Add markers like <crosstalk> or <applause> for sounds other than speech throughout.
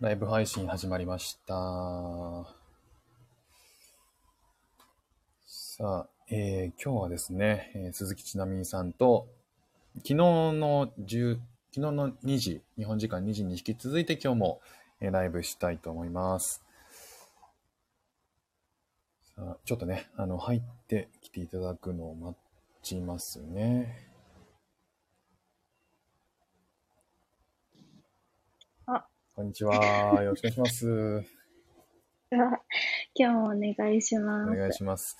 ライブ配信始まりました。さあ、えー今日はですね、えー鈴木ちなみさんと、昨日の10、昨日の2時、日本時間2時に引き続いて今日も、えーライブしたいと思います。さあ、ちょっとね、あの、入ってきていただくのを待ちますね。こんにちは。よろしくお願いします。<laughs> 今日もお願いします。お願いします。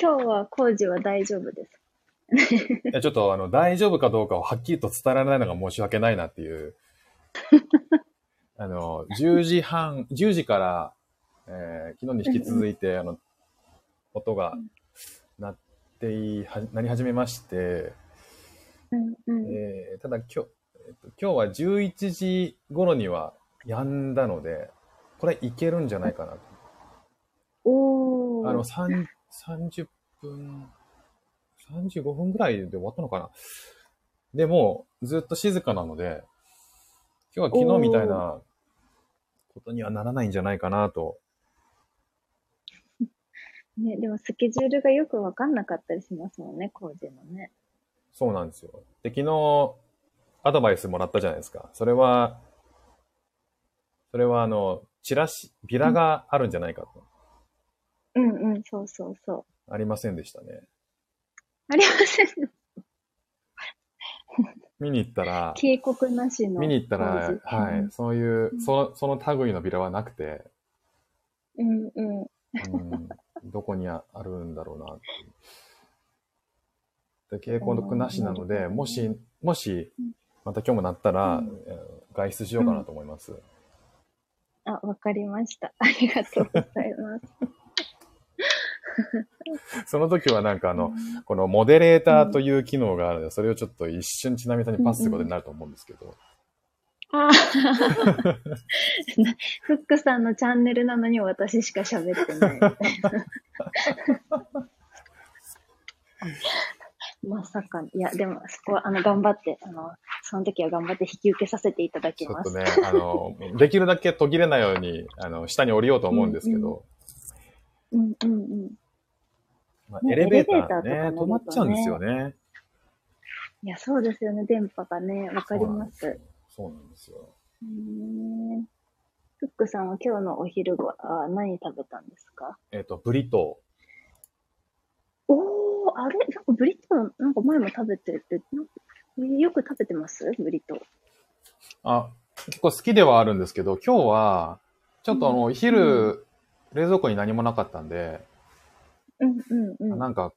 今日は工事は大丈夫です。<laughs> いや、ちょっとあの、大丈夫かどうかをはっきりと伝えられないのが申し訳ないなっていう。あの、10時半、10時から、えー昨日に引き続いて、あの、音が鳴っていは、鳴り始めまして、うんうん。えーただ今日、えっと、今日は11時頃には止んだので、これいけるんじゃないかなと。おー。あの、三30分、35分ぐらいで終わったのかな。でも、ずっと静かなので、今日は昨日みたいなことにはならないんじゃないかなと。<laughs> ね、でもスケジュールがよくわかんなかったりしますもんね、工事のね。そうなんですよ。で、昨日、アドバイスもらったじゃないですか。それは、それはあの、チラシ、ビラがあるんじゃないかと。うんうん、そうそうそう。ありませんでしたね。ありません。見に行ったら、警告なしの。見に行ったらはい、そういうう、んその、その類のビラはなくて、うんうん。うん、どこにあるんだろうなっていう。で、警告なしなので、<laughs> うんもし、もし、また今日もなったら、うんえー外出しようかなと思います。あ、わかりました。<laughs> ありがとうございます。<laughs> その時はなんかあの、うんこのモデレーターという機能があるので、それをちょっと一瞬ちなみさんにパスすることになると思うんですけど、あーフックさんのチャンネルなのに私しか喋ってない。まさか、いや、でも、そこは、あの、頑張って、あの、その時は頑張って引き受けさせていただきます。ちょっとね、あの、できるだけ途切れないように、あの、下に降りようと思うんですけど、うんうんうん。まあ、ねエレベータエレベーね、ね止まっちゃうんですよね。いや、そうですよね、電波がね、わかります。そうなんですよ。うーんフックさんは今日のお昼ごは何食べたんですか？えっ、と、ブリトおー、あれなんかブリトー、なんか前も食べてて、よく食べてます？ブリトー。あ、結構好きではあるんですけど、今日は、ちょっとあの、うん昼、冷蔵庫に何もなかったんで、うんうんうん。なんか、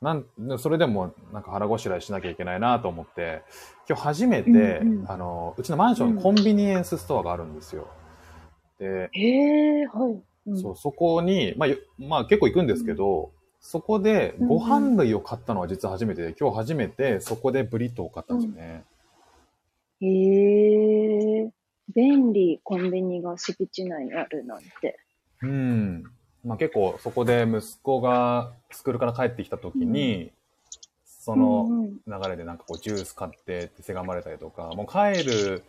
なん、それでもなんか腹ごしらえしなきゃいけないなと思って、今日初めて、うんうんあの、うちのマンションにコンビニエンスストアがあるんですよ。で、へえ、はい。うんそう、そこに、まあ、よまあ結構行くんですけど、そこでご飯類を買ったのは実は初めてで、今日初めてそこでブリトーを買ったんですよね。へえ、便利コンビニが敷地内にあるなんて。うん。まあ結構そこで息子がスクールから帰ってきた時に、そのうんうん流れでなんかこうジュース買ってってせがまれたりとか、もう帰る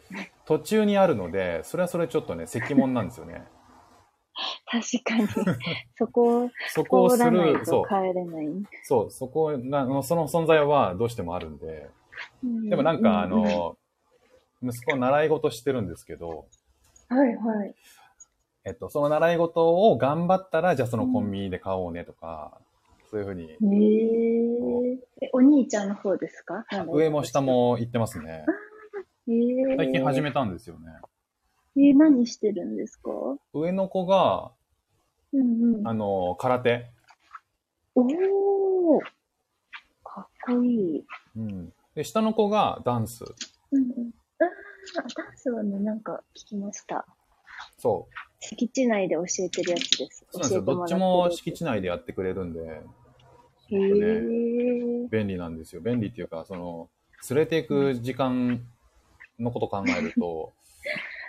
途中にあるので、それはそれちょっとね、責問なんですよね。確かに。<laughs> そこをそこをする、そと帰れない。う、そう、そこが、その存在はどうしてもあるんで、でもなんかあうんうんの、息子習い事してるんですけど、はいはい。えっと、その習い事を頑張ったら、じゃあそのコンビニで買おうねとか、そういうふうに、へえ。え、お兄ちゃんの方ですか？上も下。も行ってますね。へえ。最近始めたんですよね。え、何してるんですか？上の子が、うんうん。あの、空手。おー。かっこいい。うん。で、下の子がダンス。うんうん。あーダンスはね、なんか聞きました。そう。敷地内で教えてるやつです。そうなんですよ。どっちも敷地内でやってくれるんで、へすごくね、え。便利なんですよ。便利っていうか、その、連れていく時間のこと考えると、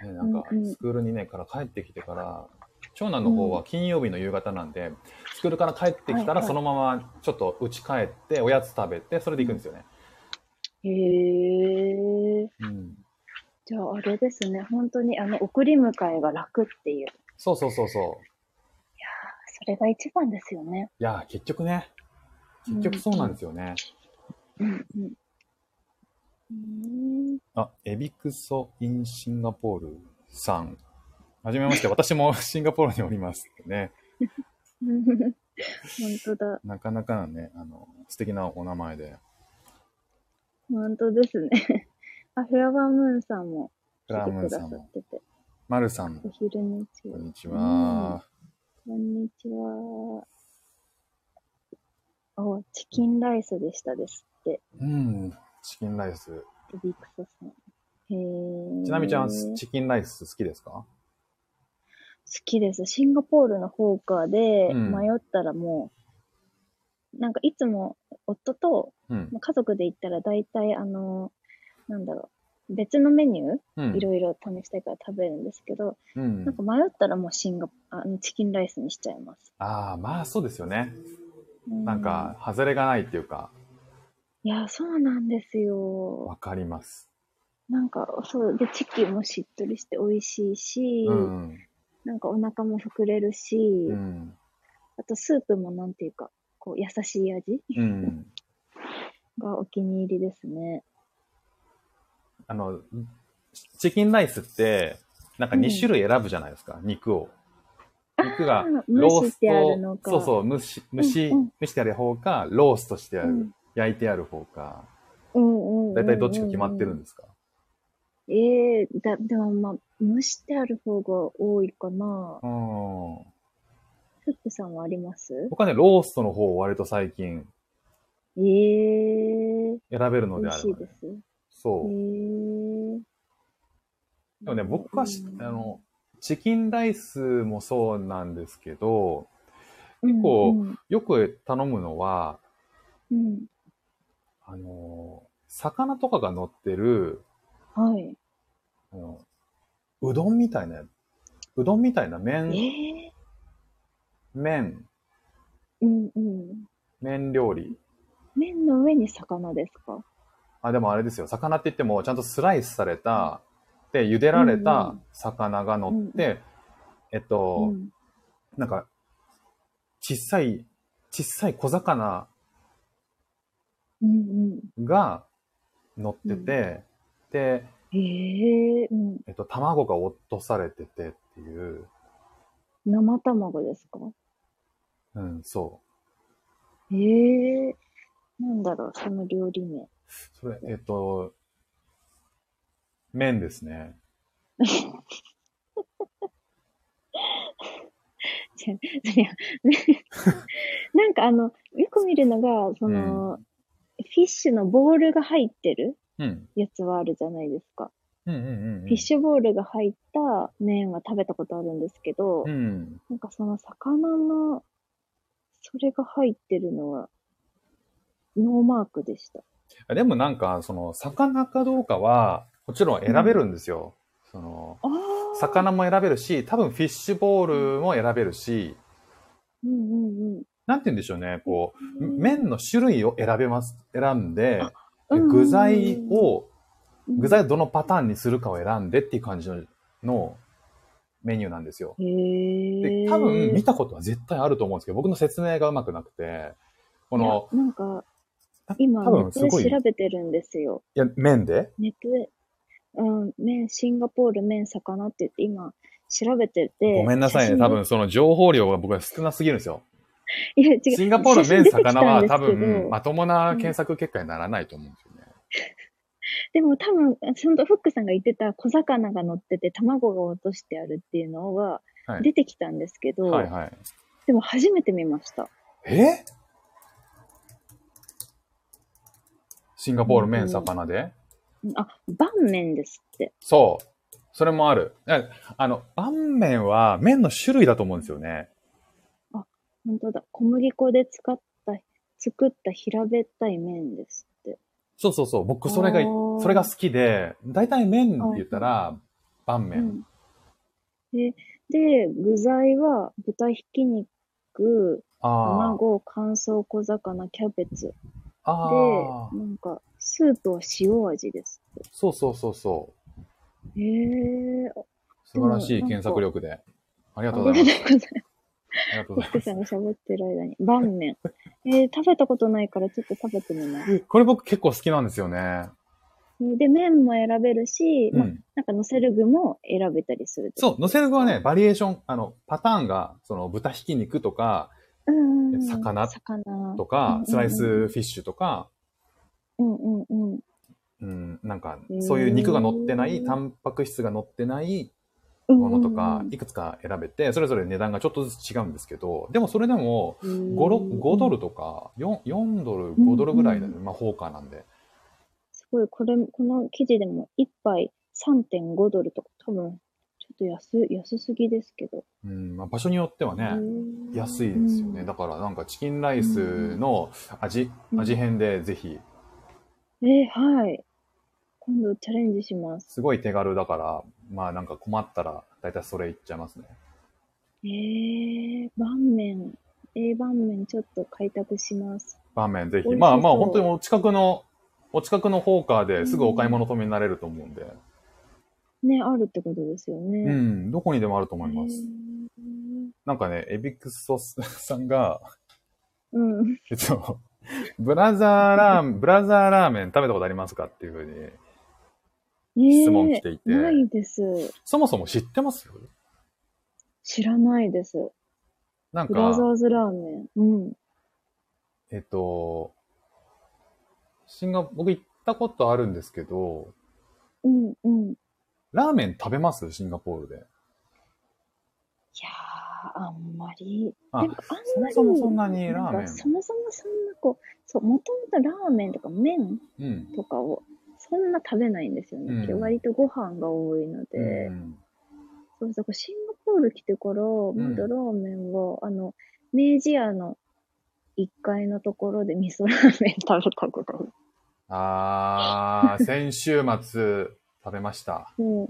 ね、なんかスクールにね、から帰ってきてから、長男の方は金曜日の夕方なんで、スクールから帰ってきたらそのままちょっと家帰って、おやつ食べて、それで行くんですよね。へえ。うん。じゃあ、あれですね。本当に、あの、送り迎えが楽っていう。そうそうそうそう。それが一番ですよね。いやー、結局ね、結局そうなんですよね。うんうん。うーんあ、エビクソ・イン・シンガポールさん。はじめまして、<laughs> 私もシンガポールにおりますね。<laughs> 本当だ。なかなかのね、あの、素敵なお名前で。本当ですね。<laughs> あ、フラワームーンさんもフラー来てくだムーンさんも、さってて。マルさんもお、昼にちは。こんにちは。こんにちは。お、チキンライスでしたですって。うん、チキンライス。エビクソさん。へーちなみちゃん、チキンライス好きですか？好きです。シンガポールのホーカーでうん迷ったらもう、なんかいつも夫とうん。まあ家族で行ったら大体あの、なんだろう、別のメニュうんーいろいろ試したいから食べるんですけど、うんなんか迷ったらもうシンガあのチキンライスにしちゃいます。ああ、まあそうですよね。うなんか、、外れがないっていうか、いや、そうなんですよ。わかります。なんか、そう、で、チキンもしっとりして美味しいし、うん。なんかお腹も膨れるし、うん。あとスープもなんていうか、こう、優しい味うん。がお気に入りですね。あの、チキンライスって、なんか2種類選ぶじゃないですか、肉を。肉があーロース蒸してあるのト、か。そうそう、蒸し、蒸し、うんうん蒸してある方か、ローストしてある、うん焼いてある方か、うんうん。だいたいどっちか決まってるんですか、ええだ、でもまあ、蒸してある方が多いかな。うん。フックさんはあります？僕はね、ローストの方を割と最近ええ選べるの美であれば、ね味しいで。す。えそう。えでもね、僕はし、あの、チキンライスもそうなんですけど、結構うんよく頼むのは、うん。あの、魚とかが乗ってる、はい。あのうどんみたいな、うどんみたいなえ麺、え麺、うんうん。麺料理。麺の上に魚ですか？あ、でもあれですよ。魚って言っても、ちゃんとスライスされた、で、茹でられうんうたん魚が乗って、えっと、うん。なんか、小さい、小さい小魚うんが乗ってて、で、うん。ええうん。えっと、卵が落とされててっていう、生卵ですか？うん、そええなんだろう、その料理名。う。それ、えっと、麺ですね。<laughs> <laughs> なんかあの、よく見るのが、その、フィッシュのボールが入ってるうん。やつはあるじゃないですか。うんうんうん、うん。フィッシュボールが入った麺は食べたことあるんですけど、うん。なんかその魚の、それが入ってるのは、ノーマークでした。でもなんか、その、魚かどうかは、もちろん選べるんですよ。その、ああ。魚も選べるし、多分フィッシュボールも選べるし、うんうんなんて言うんでしょうね、こう、うん。麺の種類を選べます、選んで、うん具材を、うん、具材をどのパターンにするかを選んでっていう感じののメニューなんですよ。へで、え。多分見たことは絶対あると思うんですけど、僕の説明がうまくなくて、この、なんか、た今、多ネットで分すごい、い調べてるんですよ。や、麺で？ネットで、うん、麺、シンガポール麺魚って言って今、調べてて。ごめんなさいね。多分その情報量が僕は少なすぎるんですよ。<laughs> いや、違う。<laughs> シンガポール麺魚は多分どまともな検索結果にならないと思うんですよね。でも多分、そのフックさんが言ってた小魚が乗ってて卵が落としてあるっていうのがはい出てきたんですけど、はいはい。でも初めて見ました。え？シンガポール麺魚で？うんあ、拌麺ですって。そう。それもある。えあの、拌麺は麺の種類だと思うんですよね。本当だ。小麦粉で使った、作った平べったい麺ですって。そうそうそう。僕それがそれが好きで、大体麺って言ったら、拌う麺。ん。で、で、具材は豚ひき肉、あ卵、乾燥小魚、キャベツ。であ、。なんか、スープは塩味ですって。そうそうそうそう。へえ。素晴らしい検索力で。ありがとうございます。ありがとうございます。さんが喋ってる間に。晩麺。えー、食べたことないからちょっと食べてみます。す。これ僕結構好きなんですよね。えーで、麺も選べるし、まあ、うん。なんか乗せる具も選べたりするそう、乗せる具はね、バリエーション、あの、パターンが、その豚ひき肉とか、と。うんうん。魚魚とか、スライスうんフィッシュとか、うんうんうん。うん、なんかそういう肉が乗ってない、タンパク質が乗ってないうんものとかうん、いくつか選べて、それぞれ値段がちょっとずつ違うんですけど、でもそれでも、うん 5, ロ5ドルとか4、4ドル、5ドルぐらいだね。まあ、放火なんで。すごい、これ、この記事でも1杯3.5ドルとか、多分、ちょっと安、安すぎですけど。うん、まあ、場所によってはね、うん安いですよね。だからなんかチキンライスの味、うん味変でぜひ、えーはい。今度チャレンジします。すごい手軽だから、まあなんか困ったら、だいたいそれいっちゃいますね。えー、晩麺。えー、晩麺ちょっと開拓します。場面ぜひ。まあまあ本当にお近くの、お近くのホーカーですぐお買い物止めになれると思うんで、ね、あるってことですようね。ん、どこにでもあると思いまへす。ーなんかね、エビクソスさんが、うん。えっと、ブラザーラーメン、ブラザーラーメン食べたことありますかっていうふうに、え質問来ていてないです。そもそも知ってます知らないです。なんブラザか、ーズラーメン。うん。えっと、シンガ、僕行ったことあるんですけど、うん、うん。いラーメン食べます？シンガポールで。やー、あんまり。あでもあんまりそもそもそんなにラーメンそもそもそんなこう、そう、もともとラーメンとか麺うん。とかをそんな食べないんですよね。うん割とご飯が多いので。うんそうそう、シンガポール来てから、まだラーメンは、あの、明治屋の1階のところで味噌ラーメン食べたことあー、先週末食べました。<laughs> うん。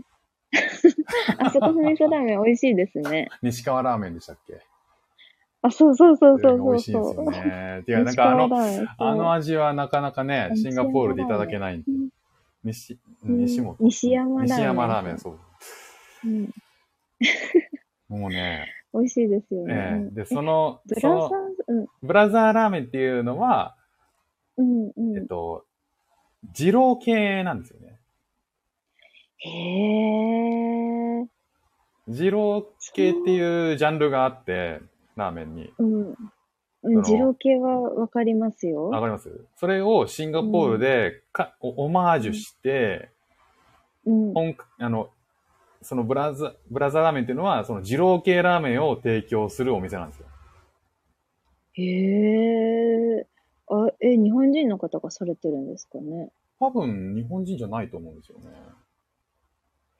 <laughs> あそこの味噌ラーメン美味しいですね。<laughs> 西川ラーメンでしたっけ？あ、そうそうそうそうそう美味しいです。よね。てか、なんかあの、ああの味はなかなかね、シンガポールでいただけない。西、西本。西山ラーメン西山ラーメン、そう。うん、もうね、<laughs> 美味しいですよね。えうんえで、その、ブラザーうん、ブラザーラーメンっていうのは、うん、うん。えっと、二郎系なんですよね。へえ。二郎系っていうジャンルがあって、ラーメンに。うん。うん、二郎系はわかりますよ。わかります？それをシンガポールでか、おオマージュして、うん。あの、そのブラザ、ブラザーラーメンっていうのは、その二郎系ラーメンを提供するお店なんですよ。へえ。あ、え、日本人の方がされてるんですかね？多分、日本人じゃないと思うんですよね。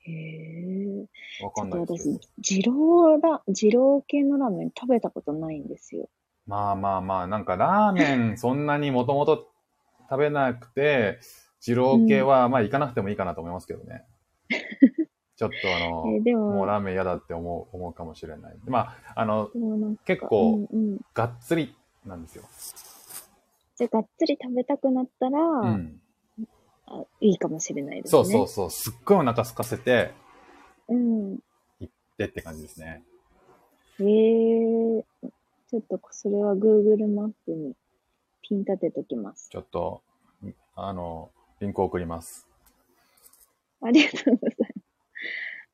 へえ。わかんちょっと私ないですけど。、二郎ラ、二郎系のラーメン食べたことないんですよ。まあまあまあ、なんかラーメン <laughs> そんなにもともと食べなくて、二郎系はまあ行かなくてもいいかなと思いますけどね。<laughs> ちょっとあの、えでももうラーメン嫌だって思う、思うかもしれない。まあ、あの、結構うんうん。がっつりなんですよ。じゃあ、がっつり食べたくなったら、うん。あいいかもしれないですね。そうそうそう。すっごいお腹空かせて、うん。でって感じですね。へえ。ちょっとそれは Google マップにピン立てときます。ちょっと、あの、リンク送ります。ありがとうござい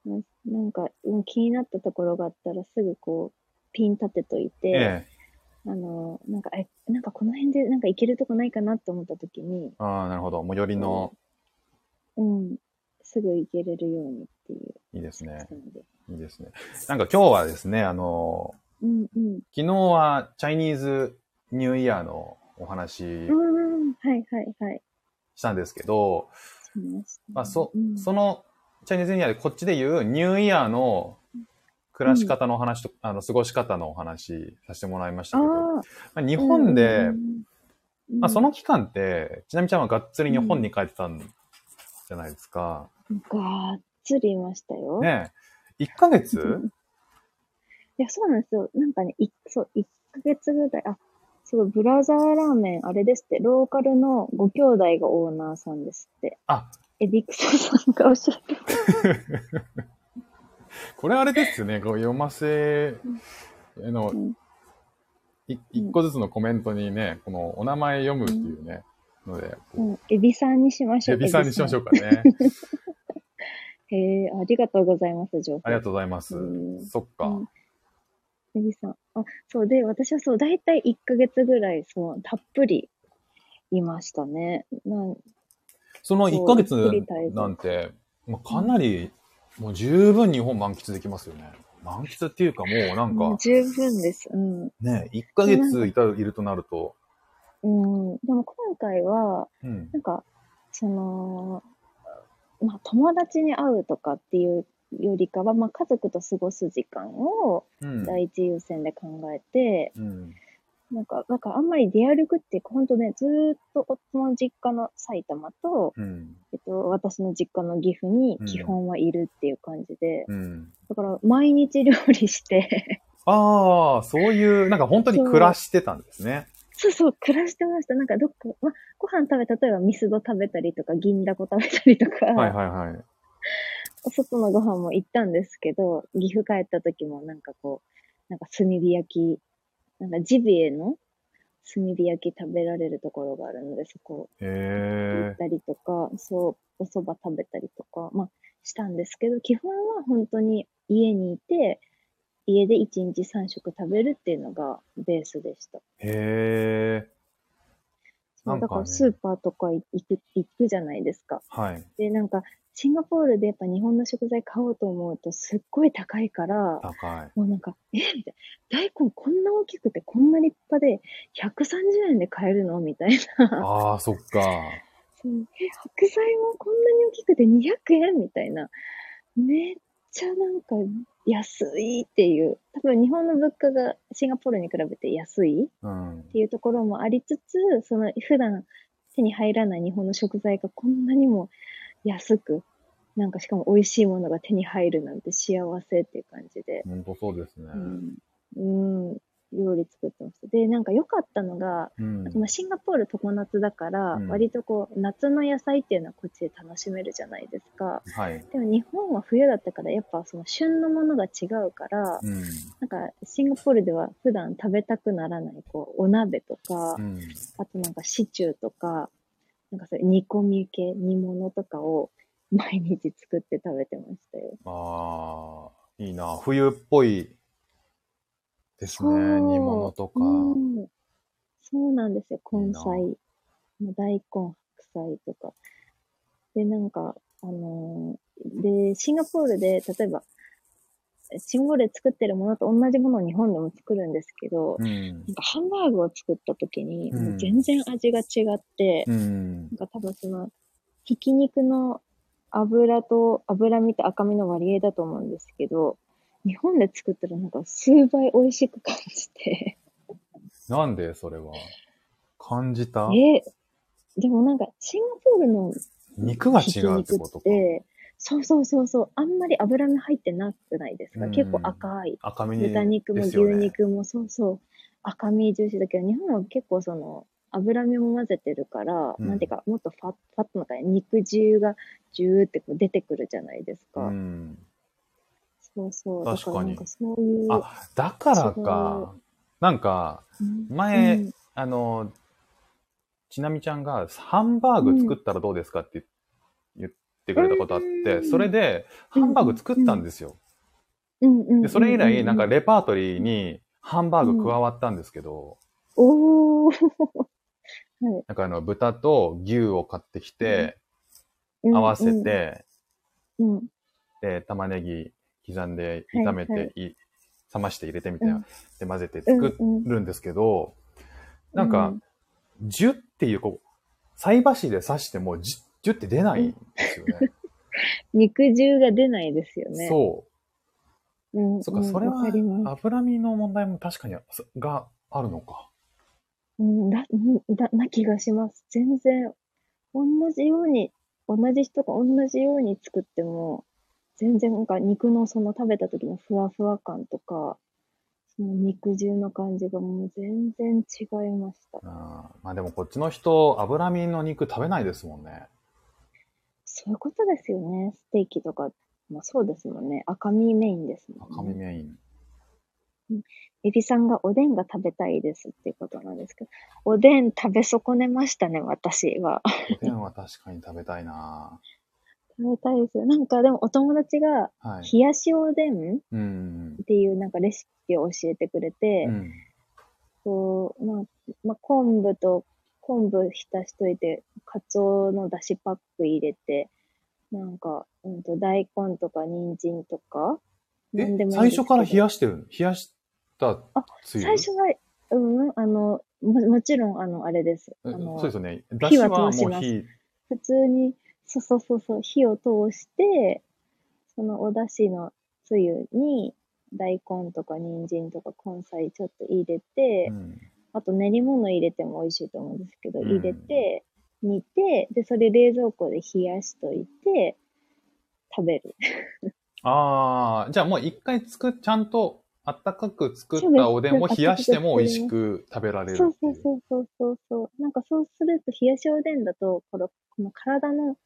ます。ななんか、うん気になったところがあったらすぐこう、ピン立てといて、ええ。あの、なんか、え、なんかこの辺でなんか行けるとこないかなって思った時に、ああ、なるほど。最寄りの、うん、すぐ行けれるようにっていういいですね。感じで。いいですね。なんか今日はですね、あの、うんうん。昨日はチャイニーズニューイヤーのお話うん、はいはいはい。したんですけど、しまあそうん、そのチャイニーズニューイヤーでこっちで言うニューイヤーの暮らし方の話と、あの、過ごし方のお話させてもらいましたけど、あまあ、あ、日本で、うんうんうんまあ、その期間って、ちなみちゃんはがっつり日本に帰ってたんじゃないですか。がっつりいましたよ。ねえ。1ヶ月？いや、そうなんですよ。なんかね、いそう、1ヶ月ぐらい、あ、すごい、ブラザーラーメン、あれですって、ローカルのご兄弟がオーナーさんですって。あ、エビクソさんがおっしゃって <laughs> これあれですよね、こう読ませ、あの、うんい一個ずつのコメントにね、このお名前読むっていうね、ので、こうん、エビさんにしましう、ょう。エビさんにしましょうかね。<laughs> へえ、ありがとうございます、情報。ありがとうございます。うんそっか。うんエビさん。あ、そうで、私はそう、だいたい1ヶ月ぐらい、そう、たっぷりいましたね。なんそのそう1ヶ月なんて、まあ、かなり、もう十分日本満喫できますよね。満喫っていうかもうなんか、十分です。うん。ね、1ヶ月いた、いるとなると、うん。でも今回は、うん。なんか、その、まあ、友達に会うとかっていうよりかは、まあ、家族と過ごす時間をうん。第一優先で考えて、うん。なんか、だからあんまり出歩くっていうか、本当ね、ずーっと夫の実家の埼玉と、うん。えっと、私の実家の岐阜に基本はいるっていう感じで、うん。だから毎日料理して、ああ、そういう、なんか本当に暮らしてたんですね。そうそう、暮らしてました。なんかどっか、ま、ご飯食べ、例えばミスド食べたりとか、銀だこ食べたりとか、はいはいはい。お外のご飯も行ったんですけど、岐阜帰った時もなんかこう、なんか炭火焼き、なんかジビエの炭火焼き食べられるところがあるので、そこ行へったりとか、そう、お蕎麦食べたりとか、まあ、したんですけど、基本は本当に家にいて、家で1日3食食べるっていうのがベースでした。え。へえ。そうだからなんかねスーパーとか行く、行くじゃないですか。はい。で、なんか、シンガポールでやっぱ日本の食材買おうと思うとすっごい高いから、高い。もうなんか、えみたいな。大根こんな大きくてこんな立派で130円で買えるの？みたいな。ああ、そっか。<laughs> そうえ、白菜もこんなに大きくて200円？みたいな。めっちゃなんか安いっていう。多分日本の物価がシンガポールに比べて安いっうん。ていうところもありつつ、その普段手に入らない日本の食材がこんなにも安く、なんかしかも美味しいものが手に入るなんて幸せっていう感じで。本当そうですね。うん、うん、料理作ってました。で、なんか良かったのが、うん。まあシンガポール常夏だから、うん割とこう、夏の野菜っていうのはこっちで楽しめるじゃないですか。はい。でも日本は冬だったから、やっぱその旬のものが違うから、うん。なんかシンガポールでは普段食べたくならない、こう、お鍋とかう、ん。あとなんかシチューとか、なんかそういう煮込み系、煮物とかを <laughs> 毎日作って食べてましたよ。ああ、いいな。冬っぽいですね。煮物とか。うんそうなんですよ。根菜。もう大根、白菜とか。で、なんか、あのーで、シンガポールで、例えば、シンガポールで作ってるものと同じものを日本でも作るんですけど、うんなん。かハンバーグを作った時に、全然味が違って、うん。なんか多分その、ひき肉の油と、脂身と赤身の割合だと思うんですけど、日本で作ったらなんか数倍美味しく感じて、なんでそれは？感じた？えでもなんかシンガポールの肉が違うってことか。そうそうそうそう、あんまり脂身入ってなくないですか、うん結構赤い。赤身に豚肉も牛肉もそうそう、赤身重視だけど、日本は結構その、脂身も混ぜてるから、うんなんていうか、もっとファッファットな感じ、肉汁がジューってこう出てくるじゃないですか。うん。そうそう。確かにだからそういう。あ、だからか。なんか、うん前うんあの、ちなみちゃんがハンバーグ作ったらどうですかって言ってくれたことあって、うんそれでハンバーグ作ったんですよ。うんうんで、それ以来、なんかレレパートリーにハンバーグ加わったんですけど、おー。<laughs> はい。なんかあの、豚と牛を買ってきて、うん。合わせて、うんうん。で、玉ねぎ刻んで炒めて、はい。はいい冷まして入れてみたいな、うん。で混ぜて作うんうんるんですけど、なんかうん、ジュっていう、こう、菜箸で刺しても、ジュジュって出ないんですよね。肉汁が出ないですよね。そう。うん。そっか、それは。脂身の問題も確かに、そがあるのか。うん、だ、うんだ、な気がします。全然、同じように、同じ人が同じように作っても、全然なんか肉のその食べた時のふわふわ感とか、その肉汁の感じがもう全然違いました。あーまあでもこっちの人、脂身の肉食べないですもんね。そういうことですよね。ステーキとか、まあそうですもんね。赤身メインですもんね。赤身メイン。エビさんがおでんが食べたいですっていうことなんですけど、おでん食べ損ねましたね、私は。おでんは確かに食べたいな食べたいですよ。なんかでもお友達が、はい。冷やしおでんっうん。ていうなんかレシピを教えてくれて、うん。こう、まあ、まあ、昆布と、昆布浸しといて、カツオのだしパック入れて、なんか、うんと、大根とか人参とか、えなんでも最初から冷やしてるの？冷やしたつゆ？最初は、うん、あの、ももちろん、あの、あれです。あえのそうですよね。だしはもう通します。火、普通に、そうそうそうそう、火を通して、そのお出汁のつゆに、大根とか人参とか根菜ちょっと入れて、うんあと練り物入れても美味しいと思うんですけど、うん入れて、煮て、で、それ冷蔵庫で冷やしといて、食べる。ああ、じゃあもう一回作っ、ちゃんとあったかく作ったおでんを冷やしても美味しく食べられるそうそうそうそうそうそう。なんかそうすると、冷やしおでんだと、このこの体の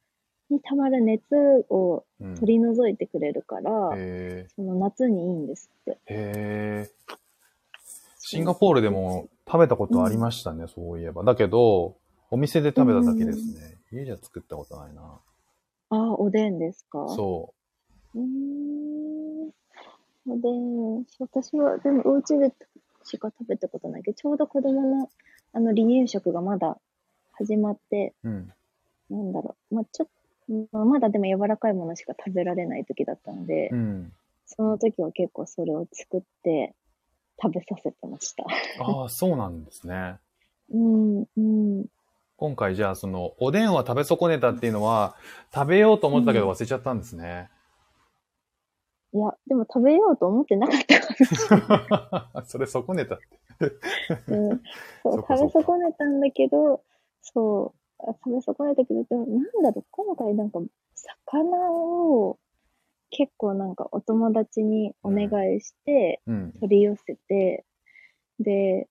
にたまる熱をうん取り除いてくれるから、へその夏にいいんですって。え。へえ。シンガポールでも食べたことありましたね、そういえば。だけど、お店で食べただけですね。家じゃ作ったことないな。ああ、おでんですか？そうーん。おでん、私は、でもお家でしか食べたことないけど、ちょうど子供の、あの、離乳食がまだ始まって、う。うん。なんだろう、まあ、ちょっと、まあ、まだでも柔らかいものしか食べられない時だったので、うん。その時は結構それを作って食べさせてました。ああ、そうなんですね。うん、うん。今回じゃあ、その、おでんは食べ損ねたっていうのは、食べようと思ったけど忘れちゃったんですね。いや、でも食べようと思ってなかったか <laughs> それ損ねたって。ら、うん、<laughs> そう食べ損ねたんだけど、そう、あ食べ損ねたけど、でもなんだろう、今回なんか、魚を結構なんかお友達にお願いしてうん。取り寄せて、で、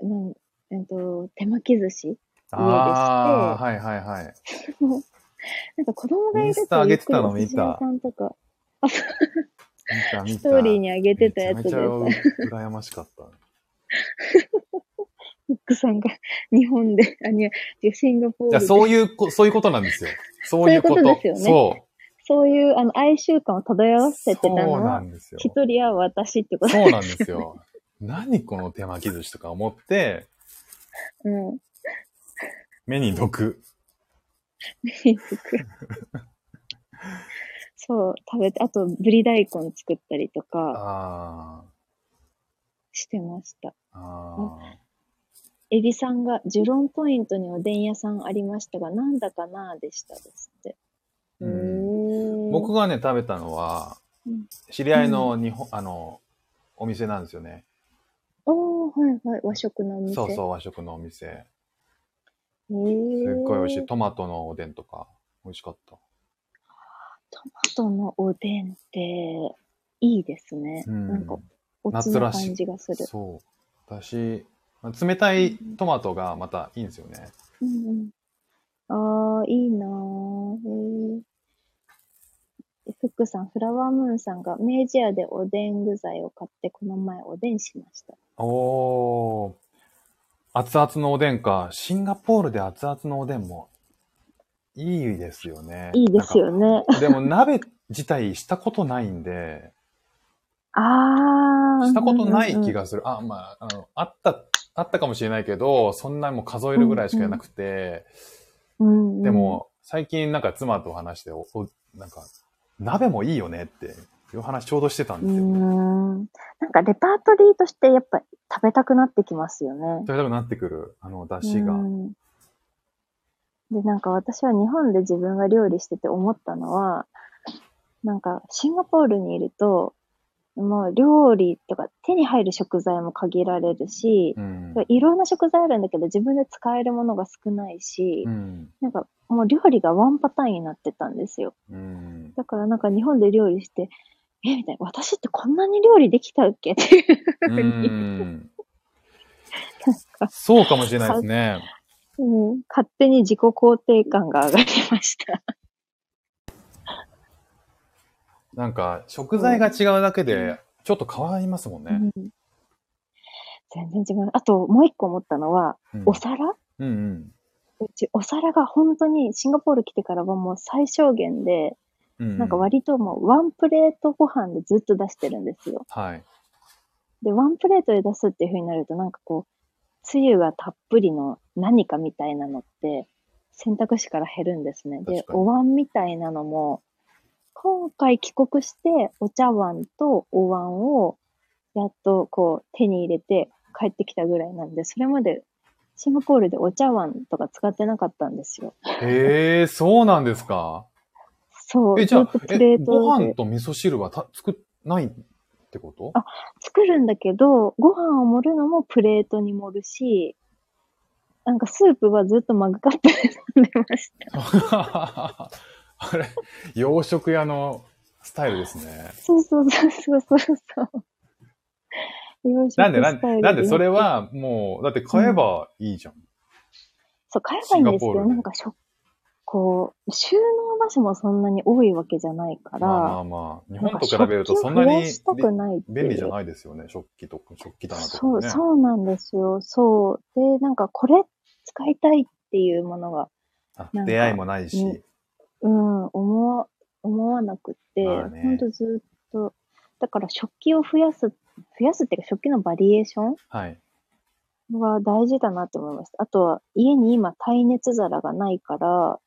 なんえっと、手巻き寿司ああ、はいはいはい。<laughs> なんか子供がいるとゆっくりお寿司屋さんとか。ストーリーに上げてたやつでめちゃめちゃ羨ましかった。フックさんが日本で、あ、いや、シンガポールで。そういうこ、そういうことなんですよ。そういうこと。そういうことですよねそう。そういう、あの、哀愁感を漂わせてたのそうなは、んですよ。一人は私ってことそうなんですよ。何この手巻き寿司とか思って、うん。目に毒。<laughs> そう、食べて、あと、ぶり大根作ったりとかあしてました。あ、あエビさんが、ジュロンポイントにおでん屋さんありましたが、なんだかなでしたですって。うへんー僕がね、食べたのはうん、知り合いの日本、あの、お店なんですよね。おー、はいはい、和食のお店。そうそう、和食のお店。へすーっごい美味しい。トマトのおでんとか、美味しかった。トマトのおでんって、いいですね。うんなんか、おつな夏らしい感じがする。そう。私、冷たいトマトがまたいいんですよね。うんうん。ああ、いいなぁ。へえ。フックさん、フラワームーンさんが明治屋でおでん具材を買って、この前おでんしました。おー。熱々のおでんか。シンガポールで熱々のおでんもいいですよね。いいですよね。なんか。でも鍋自体したことないんで、ああ。したことない気が。がする。あ、まあ、あの、あった、あったかもしれないけど、そんなにもう数えるぐらいしかなくて、うんうんで、も、最近なんか妻と話して、お、おなんか、鍋もいいよねっていう話ちょうどしてたんですよ。ん。なんかレパートリーとしてやっぱ食べたくなってきますよね。食べたくなってくる、あの、出汁が。うんで、なんか私は日本で自分が料理してて思ったのは、なんかシンガポールにいると、もう料理とか手に入る食材も限られるしう、ん。いろんな食材あるんだけど自分で使えるものが少ないしう、ん。なんかもう料理がワンパターンになってたんですよ。うん。だからなんか日本で料理して、え、みたいな、私ってこんなに料理できたっけ？っていううふうに、ん。そうかもしれないですね。うん、勝手に自己肯定感が上がりました。なんか、食材が違うだけで、ちょっと変わりますもんね。うん全然違う。あと、もう一個思ったのは、うんお皿？うんうん。うち、お皿が本当にシンガポール来てからはもう最小限で、うんなんか割ともうワンプレートご飯でずっと出してるんですよ。はい。で、ワンプレートで出すっていう風になると、なんかこう、つゆがたっぷりの何かみたいなのって、選択肢から減るんですね。でお椀みたいなのも、今回帰国して、お茶碗とお椀を、やっとこう、手に入れて帰ってきたぐらいなんで、それまで、シンガポールでお茶碗とか使ってなかったんですよ。へえ、そうなんですか？そう。え、じゃあプレえ、ートでご飯と味噌汁はた作っないってこと？あ作るんだけど、ご飯を盛るのもプレートに盛るし、なんかスープはずっとマグカップで飲んでました。<laughs> あれ、洋食屋のスタイルですね。そうそうそうそうそうそう。なんで、なんで、それはもう、だって買えばいいじゃん。そう、買えばいいんですけど、なんかしょ、こう、収納場所もそんなに多いわけじゃないから、まあまあまあ、日本と比べるとそんなに便利じゃないですよね。食器とか、食器棚とかそう。そうなんですよ。そう。で、なんかこれ使いたいっていうものが、出会いもないし。ねうん、思わ、思わなくって、ほんとずっと、だから食器を増やす、増やすっていうか食器のバリエーショはい。ンは大事だなって思いました。あとは家に今耐熱皿がないから、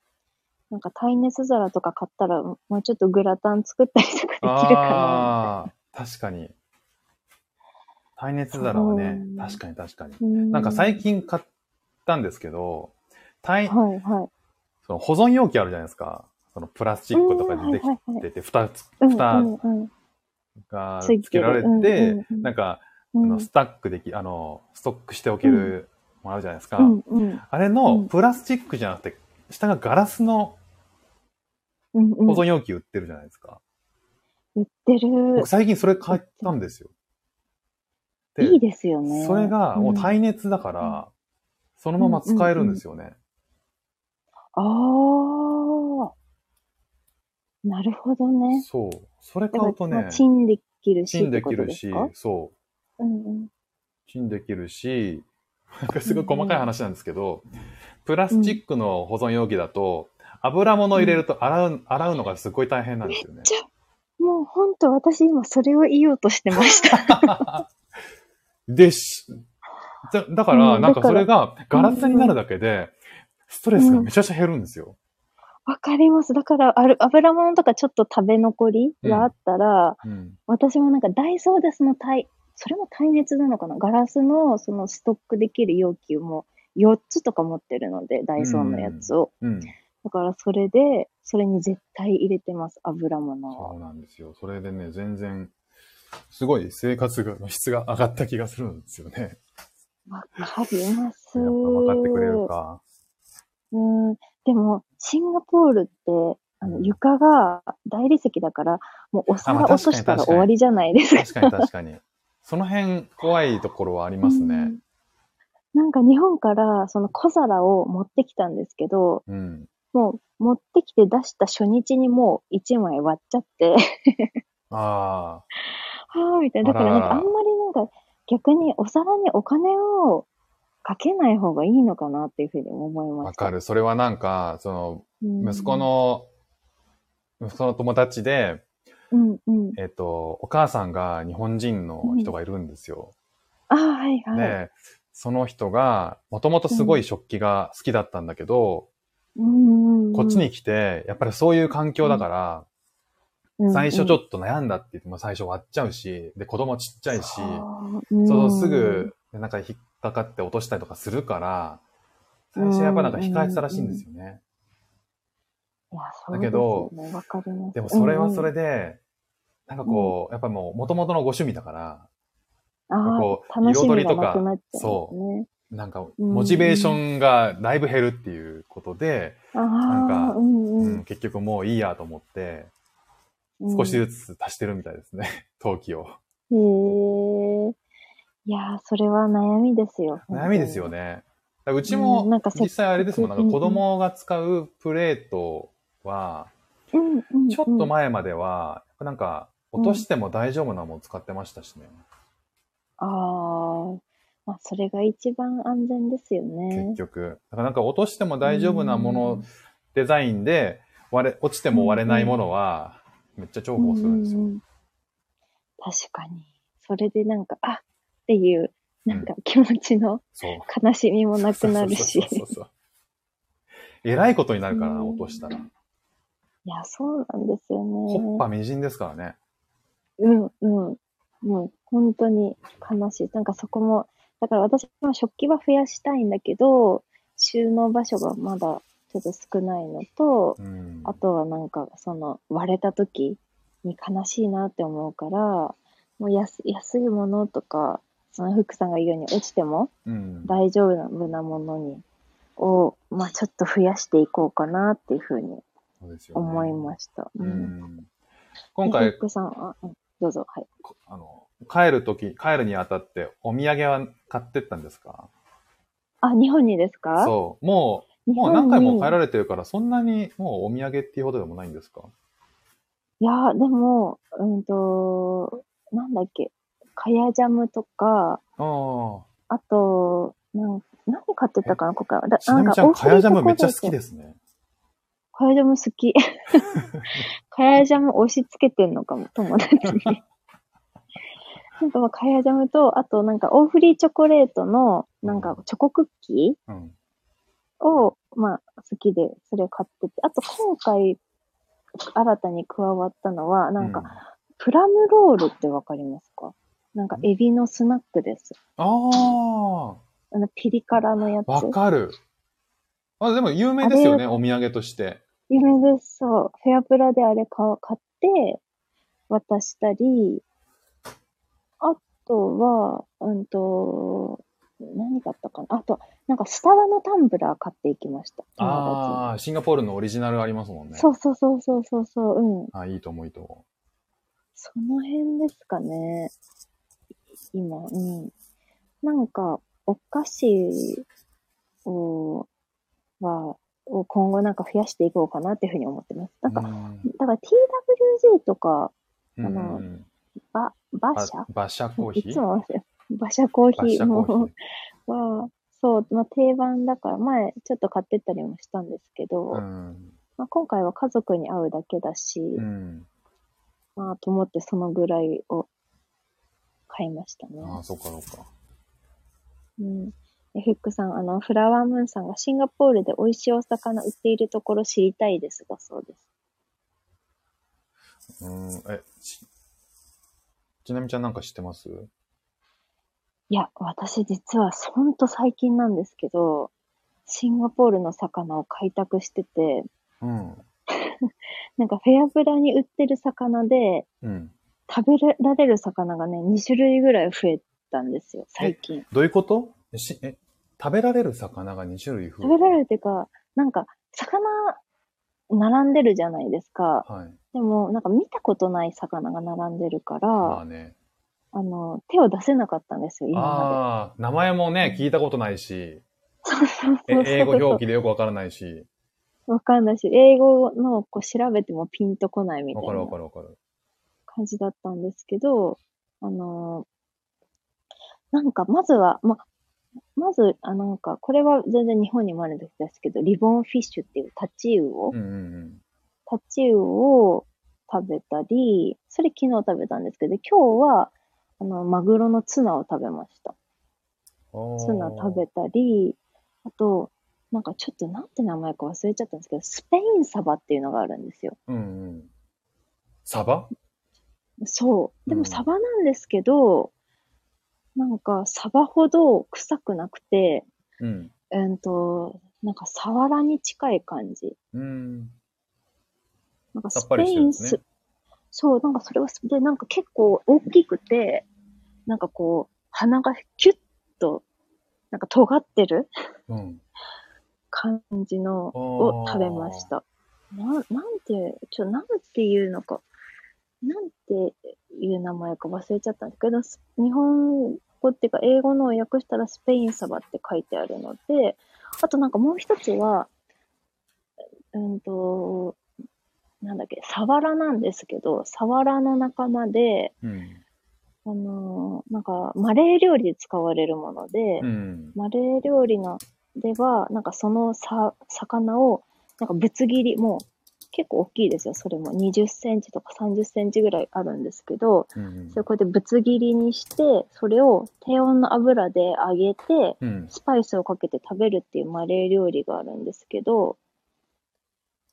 なんか耐熱皿とか買ったら、もうちょっとグラタン作ったりとかできるかああ、確かに。耐熱皿はねう、ん確かに確かに。な。うんなんか最近買ったんですけど、耐はいはい。その保存容器あるじゃないですか。そのプラスチックとかでできてて、蓋つ、うん蓋うんうんがつけられうんてうんう、んなんか、あうんのスタックでき、あの、ストックしておけるものあるじゃないですか。うんうんあれうのんプラスチックじゃなくて、下がガラスのうんうん保存容器売ってるじゃないですか。売ってる僕。最近それ買ったんですよ。でいいですよね。それがもううん耐熱だから、そのまま使えるんですよね。ああ。なるほどね。そう。それだ買うとねチンできるし。チンできるしそう。うんうん。チンできるし、なんかすごい細かい話なんですけど、プラスチックの保存容器だと、油物入れると洗う、洗うのがすごい大変なんですよね。もう本当私今それを言おうとしてました。<laughs> でし、だだから、うんなんかそれがガラスになるだけで、ストレスがめちゃくちゃ減るんですよ。わかります。だから、ある、油物とかちょっと食べ残りがあったら、うん。私もなんかダイソーでその耐、それも耐熱なのかな？ガラスのそのストックできる容器をもう4つとか持ってるので、ダイソーのやつを。うん。だからそれで、それに絶対入れてます、油物そを。うなんですよ。それでね、全然、すごい生活の質が上がった気がするんですよね。わかります。やっぱ分かってくれるか。うん。でも、シンガポールって、あの、うん床が大理石だから、もうお皿落としたら終わりじゃないですか。確かに確かに。その辺怖いところはありますねうん。<laughs> なんか日本からその小皿を持ってきたんですけど、うん。もう持ってきて出した初日にもう1枚割っちゃって、あ <laughs> はぁ、みたいな。だからなんかあんまりなんか逆にお皿にお金をかけない方がいいのかなっていうふうに思いあ、ました。わかる。それはなんか、その、うん息子、の、息子の友達で、うんうん。えっと、お母さんが日本人の人がいるんですよ。ああ、はいはい。で、その人が、もともとすごい食器が好きだったんだけど、うんうんうんこっちに来て、やっぱりそういう環境だから、最初ちょっっと悩んだって言っても最初割っちゃうし、で、子供ちっちゃいし、そう、すぐ、なんか引っかかって落としたりとかするから、最初やっぱなんか控えてたらしいんですよね。だけどでもそれはそれで、で、なんかこう、やっぱもう元々のご趣味だから、あこうあ、楽しみ彩りとかがなくなっちゃう。なんかうんモチベーションがだいぶ減るっていうことで、あなんかあ、うんううんん、結局もういいやと思って、うん。少しずつ足してるみたいですね、<laughs> 陶器を。へえ。いやー、それは悩みですよ。悩みですよね。うちうんもなんか、せっ実際あれですもん、なんか子供が使うプレートは、うんうんうん。ちょっと前までは、なんか、落としても大丈夫なもの使ってましたしね。ああ、まあ、それが一番安全ですよね結。局。だからなんか落としても大丈夫なもうのん、デザインで割れ、落ちても割れないものは、めっちゃ重宝するんですよ。うんうんうん確かに。それでなんか、あっていう、なんか気持ちの。悲しみもなくなるし。えらいことになるからな、うん落としたら。いや、そうなんですよホッね。パみじんですからね。うん、うん。もう本当に悲しい。なんかそこも、だから私も食器は増やしたいんだけど、収納場所がまだちょっと少ないのと、うん。あとはなんかその割れた時に悲しいなって思うから、もう安安いものとか、その福さんが言うように落ちてもうん。大丈夫なものに、を、まあちょっと増やしていこうかなっていうふうに思いました。ううん。ん。今回フ、ックさん、あ、うんどうぞ、はい。あの、帰るとき、帰るにあたって、お土産は買ってったんですか？あ、日本にですか？そう。もう、日もう何回も帰る。られてるから、そんなにもうお土産っていうほどでもないんですか？いや、でも、うんと、なんだっけ、かやジャムとか、ああと、なん何買ってたかな、今回は。だなみにちゃん、かやジャムめっちゃ好きす。ですね。かやジャム好き。<laughs> かやジャム押し付けてんのかも、友達に。<laughs> なんかまあ、かやジャムと、あとなんか、オーフリーチョコレートの、なんか、チョコクッキうん。ーを、まあ、好きで、それを買ってて、あと今回、新たに加わったのは、なんか、プラムロールってわかりますか？なんか、エビのスナックです。うん、ああの、ピリ辛のやつあ、。わかる。あ、でも有名ですよね、お土産として。有名です。そう。フェアプラであれ買買って、渡したり、あとは、うんと、何買ったかなあと、なんかスタバのタンブラー買っていきました。友ああ、シンガポールのオリジナルありますもんね。そうそうそうそうそうそう、うん。あいいと思う、いいと思その辺ですかね。今、うん。なんか、お菓子を、は、を今後なんか増やしていこうかなっていうふうに思ってます。なんう。か、うんだから TWG とか、うんあのうんバ、ババシャバシャコーヒー？いつも忘れる馬車コーバシヒーャコーヒー。も <laughs> は、そう、まあ、定番だから、前ちょっと買ってったりもしたんですけど、うん。まあ、今回は家族に会うだけだし、うん。まあ、と思ってそのぐらいを買いましたね。ああ、そっかそっか。うん。えフックさん、あの、フラワームーンさんがシンガポールで美味しいお魚売っているところ知りたいですだそうです。うん、え、ち、ちなみちゃんなんか知ってます？いや、私実はほんと最近なんですけど、シンガポールの魚を開拓してて、うん。<laughs> なんかフェアプラに売ってる魚で、うん。食べられる魚がね、2種類ぐらい増えたんですよ、最近。どういうこと？えしえ、食べられる魚が2種類増え食べられるっていうか、なんか、魚、並んでるじゃないですか。はい。でも、なんか見たことない魚が並んでるから、まあね。あの、手を出せなかったんですよ、今まああ、名前もね、聞いたことないし、で。そうそうえそうそう。英語表記でよくわからないし、わかんないし、英語のこう調べてもピンとこないみたいわかるわなかるわかる。感じだったんですけど、あのなんかまずは、ま、まず、あなんか、これは全然日本にもあるんですけど、リボンフィッシュっていうタチウオ、うんうんタチウオを食べたり、それ昨日食べたんですけど、今日は、あの、マグロのツナを食べました。うん。ツナ食べたり、あと、なんかちょっとなんて名前か忘れちゃったんですけど、スペインサバっていうのがあるんですよ。うんうん。サバ？そう。でうんもサバなんですけど、なんかサバほど臭くなくて、うん。えーと、なんかサワラに近い感じ。うん。なんかスペインス、ね。そう、なんかそれは、で、なんか結構大きくて、なんかこう、鼻がキュッと、なんか尖ってるうん。感じのを食べました。な、なんて、ちょ、なんていうのか、なんていう名前か忘れちゃったんですけど、ス日本語っていうか英語のを訳したらスペインサバって書いてあるので、あとなんかもう一つは、うんと、なんだっけ、サワラなんですけど、サワラの仲間で、うん。あのーなんか、マレー料理で使われるもので、うん。マレー料理のでは、なんかそのさ魚を、なんかぶつ切り、もう結構大きいですよ、それも。20センチとか30センチぐらいあるんですけど、うんそれこうやってぶつ切りにして、それを低温の油で揚げて、うん。スパイスをかけて食べるっていうマレー料理があるんですけど、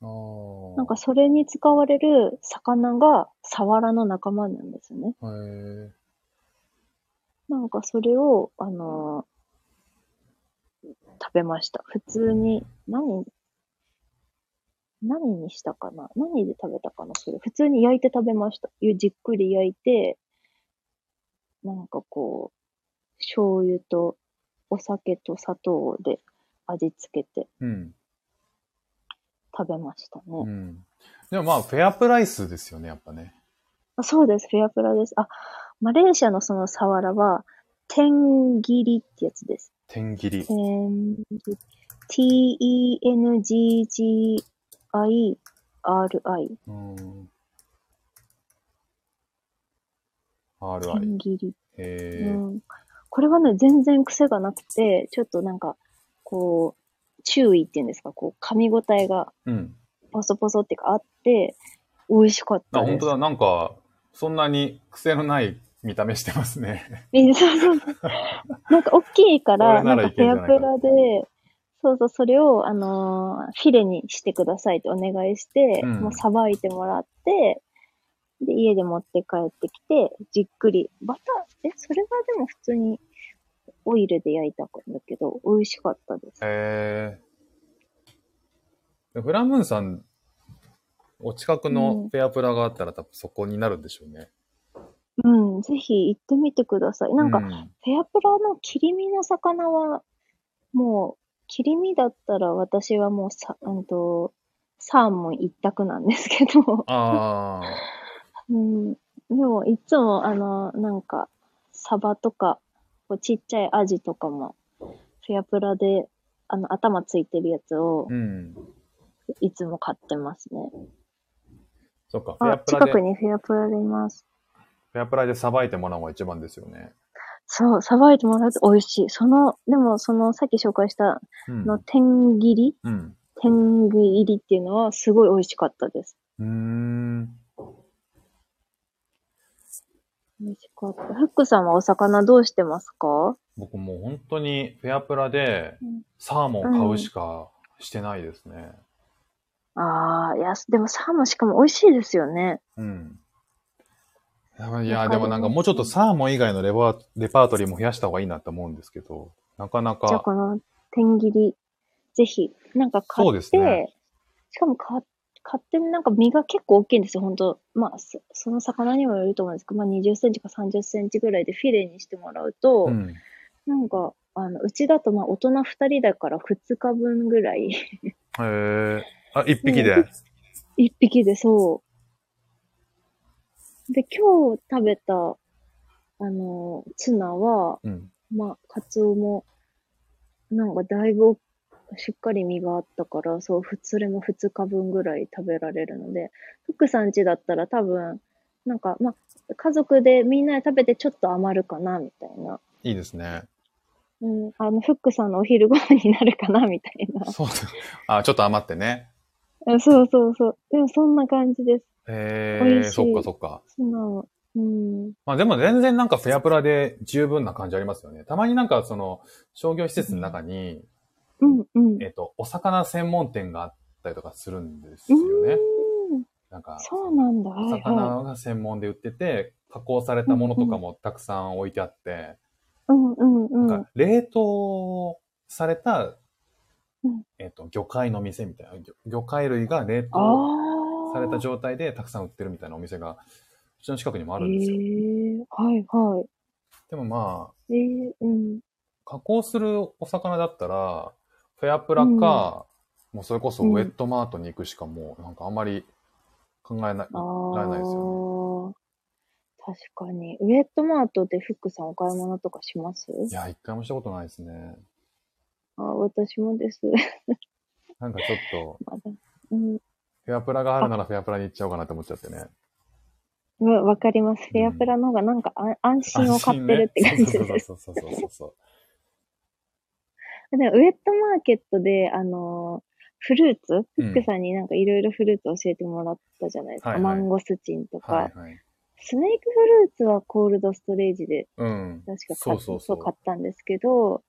なんかそれに使われる魚がサワラの仲間なんですね。へーなんかそれを、あのー食べました。普通に、何、何にしたかな？何で食べたかな？それ。普通に焼いて食べました。ゆじっくり焼いて、なんかこう、醤油とお酒と砂糖で味付けてうん。食べましたね。うん。でもまあ、フェアプライスですよね、やっぱね。あそうです、フェアプラです。あ、マレーシアのそのサワラは、天切りってやつです。天切り。天切うん。RI。天切り。へえ。うん。これはね、全然癖がなくて、ちょっとなんか、こう、注意っていうんですか、こう、噛み応えがうん。ポソポソっていうかあって、美味しかっあ、たです。本当だ。なんか、そんなに癖のない見た目してますね。<laughs> えそうそう。なんか大きいから、ななんかフらいけんじゃないかェアプラで、そうそう、それを、あのーフィレにしてくださいってお願いして、うんもうさばいてもらって、で、家で持って帰ってきて、じっくり、バター、え、それはでも普通にオイルで焼いたんだけど、美味しかったです。へえ。フランムーンさん、お近くのフェアプラがあったら多分そこになるんでしょうね。うん、ぜひ行ってみてください。なんか、うフェアプラの切り身の魚は、もう、切り身だったら私はもうさ、うんと、サーモン一択なんですけど、ああ。<laughs> うん、でもいつもあの、なんか、サバとか、こうちっちゃいアジとかも、フェアプラで、あの、頭ついてるやつをう、ん。いつも買ってますね。そっか、フェアあ、プラで、近くにフェアプラでいます。フェアプラでさばいてもらうのが一番ですよね。そう、さばいてもらうと美味しい。その、でもその、さっき紹介したうん。の天切り？うん。天切りっていうのはすごい美味しかったです。うーん。美味しかった。フックさんはお魚どうしてますか？僕もう本当にフェアプラでうんサーモン買うしかしてないですね。ああ、いや、でもサーモンしかも美味しいですよね。うん。いや、でもなんかもうちょっとサーモン以外のレバーレパートリーも増やした方がいいなと思うんですけど、なかなじゃあか、この天切り、ぜひ、なんか買そうって、ですねしかも買買ってなんか身が結構大きいんですよ、本当まあ、そその魚にもよると思うんですけど、まあ20センチか30センチぐらいでフィレにしてもらうと、うん。なんか、あの、うちだとまあ大人2人だから2日分ぐらい、<laughs> へえ。あ、一匹で。1匹でそう。で、今日食べた、あの、ツナは、うん。まあ、カツオも、なんかだいぶしっかり身があったから、そう、ふそれも2日分ぐらい食べられるので、フックさん家だったら多分、なんか、まあ、家族でみんなで食べてちょっと余るかな、みたいな。いいですね。うん、あの、フックさんのお昼ご飯になるかな、みたいな。そうだ。あ、ちょっと余ってね。うんそうそうそう。でもそんな感じです。へえ、そっかそっか。素直。うん。まあでも全然なんかフェアプラで十分な感じありますよね。たまになんかその商業施設の中に、うん、うん。えっと、お魚専門店があったりとかするんですよね。うんなんか、そうなんだ。お魚が専門で売ってて、加工されたものとかもたくさん置いてあって、い。うん、うん、うん。なんか冷凍された、うんえっと、魚介の店みたいな、魚魚介類が冷凍。された状態でたくさん売ってるみたいなお店が、うちの近くにもああるんですよ。はい、はでもまあ、い。えー、うん。加工するお魚だったら、フェアプラか、もうそれこそウェットマートに行くしかもう、なんかあんまり考えない、あられないですあ。確かに。ウェットマートでフックさんお買い物とかします？いや、一回もしたことないですね。あ私もです。なんかちょっと、<laughs> まだ。うん。フェアプラがあるならフェアプラに行っちゃおうかなって思っちゃってね。わわかります。フェアプラの方がなんかあ安心を買ってるって感じです。そうそうそうそうそうそう。でもウェットマーケットで、あの、フルーツ、うんフックさんになんかいろいろフルーツ教えてもらったじゃないですか。はいはいマンゴスチンとか、はいはい。スネークフルーツはコールドストレージでうん。確か買っそうそうそう買ったんですけど、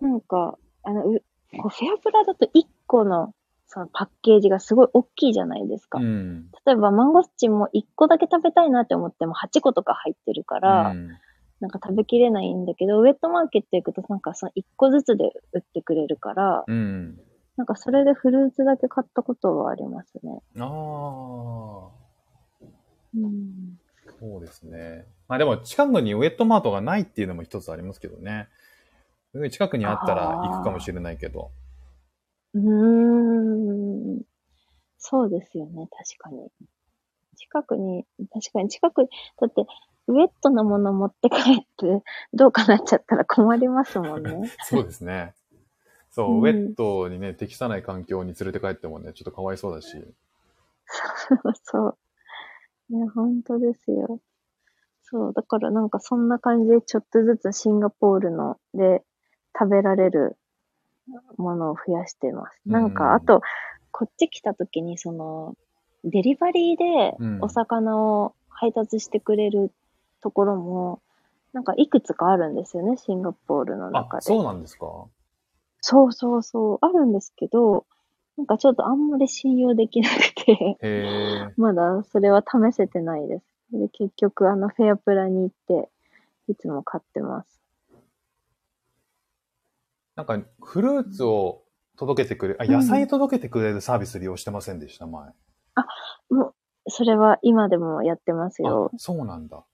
なんか、あの、うこうフェアプラだと1個のそのパッケージがすごい大きいじゃないですか。うん。例えばマンゴスチンも1個だけ食べたいなって思っても8個とか入ってるから、うんなんか食べきれないんだけど、ウェットマーケット行くとなんかその1個ずつで売ってくれるから、うん。なんかそれでフルーツだけ買ったことはありますね。ああ、うん。そうですね。まあでも近くにウェットマートがないっていうのも一つありますけどね。近くにあったら行くかもしれないけど。うーん。そうですよね、確かに。近くに、確かに近くに、だって、ウェットなもの持って帰って、<laughs> どうかなっちゃったら困りますもんね。<laughs> そうですね。そう、うんウェットにね、適さない環境に連れて帰ってもね、ちょっとかわいそうだし。そうそう。いや、本当ですよ。そう、だからなんかそんな感じでちょっとずつシンガポールので食べられるものを増やしてます。なんうんか、あと、こっち来た時にその、デリバリーでうんお魚を配達してくれるところも、なんかいくつかあるんですよね、シンガポールのあ中、で。そうなんですか？そうそうそう、あるんですけど、なんかちょっとあんまり信用できなくて。<laughs> まだそれは試せてないです。で結局、あの、フェアプラに行って、いつも買ってます。なんか、フルーツを届けてくれる、あ、野菜届けてくれるサービス利用してませんでした、前。もう、それは今でもやってますよあ。、そうなんだ。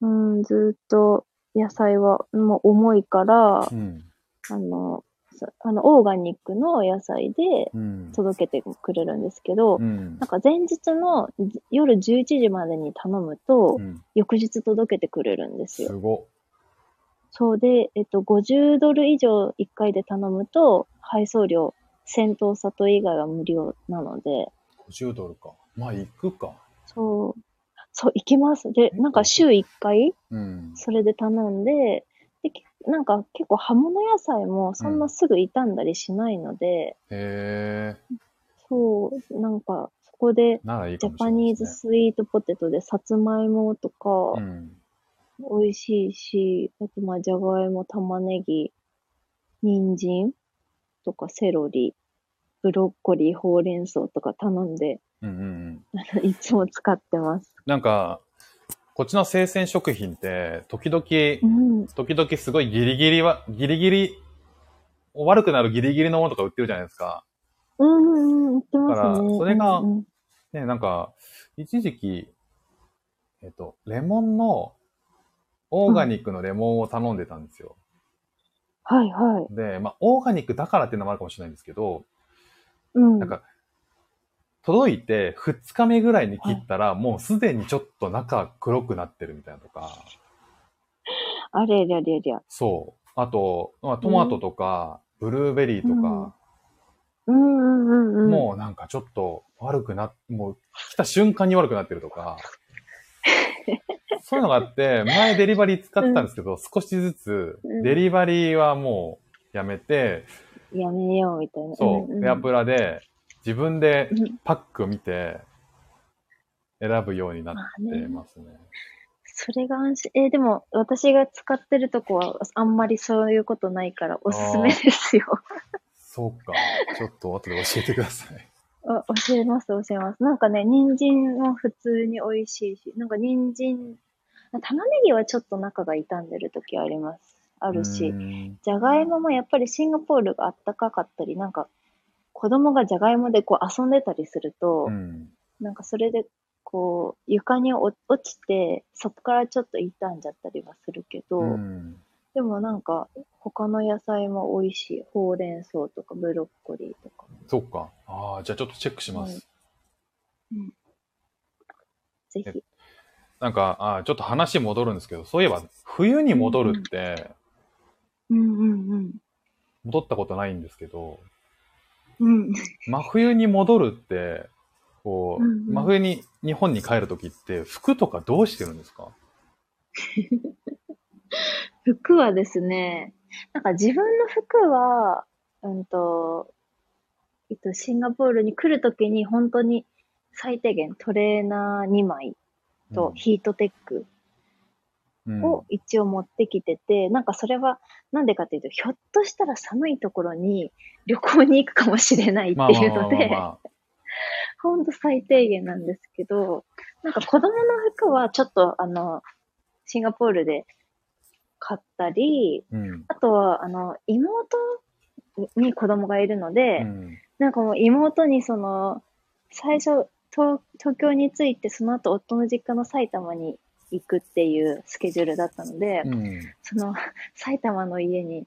うん、ずーっと野菜はもう重いから、うん。あの、そあの、オーガニックの野菜でうん。届けてくれるんですけど、うんなんか前日のじ夜11時までに頼むと、うん。翌日届けてくれるんですよ。すご。そうで、えっと、50ドル以上1回で頼むと、配送料、先頭里以外は無料なので、50ドルか。まあ、行くか。そう、そう、行きます。で、なんか週1回、うん。それで頼んで、で、けなんか結構葉物野菜もそんなすぐ傷んだりしないので、へえ。そう、なんかそこで、ジャパニーズスイートポテトでさつまいもとかね。うん。美味しいし、あとまあじゃがいも、玉ねぎ、人参とかセロリ、ブロッコリー、ほうれん草とか頼んで、うんうん <laughs> いつも使ってます。なんか、こっちの生鮮食品って、時々、うん。時々すごいギリギリは、ギリギリ、悪くなるギリギリのものとか売ってるじゃないですか。うんうんうん、売ってますだからね。それがうんうんね、なんか、一時期、えっと、レモンの、オーガニックのレモンを頼んでたんですよ。はいはい。で、まあ、オーガニックだからっていうのもあるかもしれないんですけど、うん。なんか、届いて2日目ぐらいに切ったら、もうすでにちょっと中黒くなってるみたいなとか、あれりゃりゃりゃ。そう。あと、まあ、トマトとか、ブルーベリーとか、うんうんうんうん。もうなんかちょっと悪くな、もう来た瞬間に悪くなってるとか、そういうのがあって、<laughs> 前デリバリー使ってたんですけど、少しずつうんデリバリーはもうやめて、やめようみたいな。そう、んんフェアプラで自分でうんパックを見て選ぶようになってますね。それが安心。えーでも、私が使ってるとこは、あんまりそういうことないから、おすすめですよ。そうか。ちょっと後で教えてください。<laughs> あ教えます、教えます。なんかね、人参も普通に美味しいし、なんか人参、玉ねぎはちょっと中が傷んでる時あります。あるうし、んじゃがいももやっぱりシンガポールがあったかかったり、なんか、子供がじゃがいもでこう遊んでたりすると、うん。なんかそれでこう床に落落ちて、そこからちょっと傷んじゃったりはするけど、うん。でもなんか他の野菜も美味しい。ほうれん草とかブロッコリーとか。そうか。ああ、じゃあちょっとチェックします。ぜひ。なんか、あーちょっと話戻るんですけど、そういえば、冬に戻るって、うんうん戻ったことないんですけど、うん。うん。真冬に戻るって、こう、うんうん真冬に日本に帰るときって、服とかどうしてるんですか？<laughs> 服はですね、なんか自分の服は、うんと、えっと、シンガポールに来るときに本当に最低限トレーナー2枚とヒートテックうん。を一応持ってきてて、なんかそれはなんでかっていうと、ひょっとしたら寒いところに旅行に行くかもしれないっていうので、ほんと最低限なんですけど、なんか子供の服はちょっとあの、シンガポールで買ったり、うん。あとはあの、妹に子供がいるので、うん。なんかもう妹にその、最初東、東京に着いて、その後夫の実家の埼玉に行くっていうスケジュールだったので、うん。その埼玉の家に、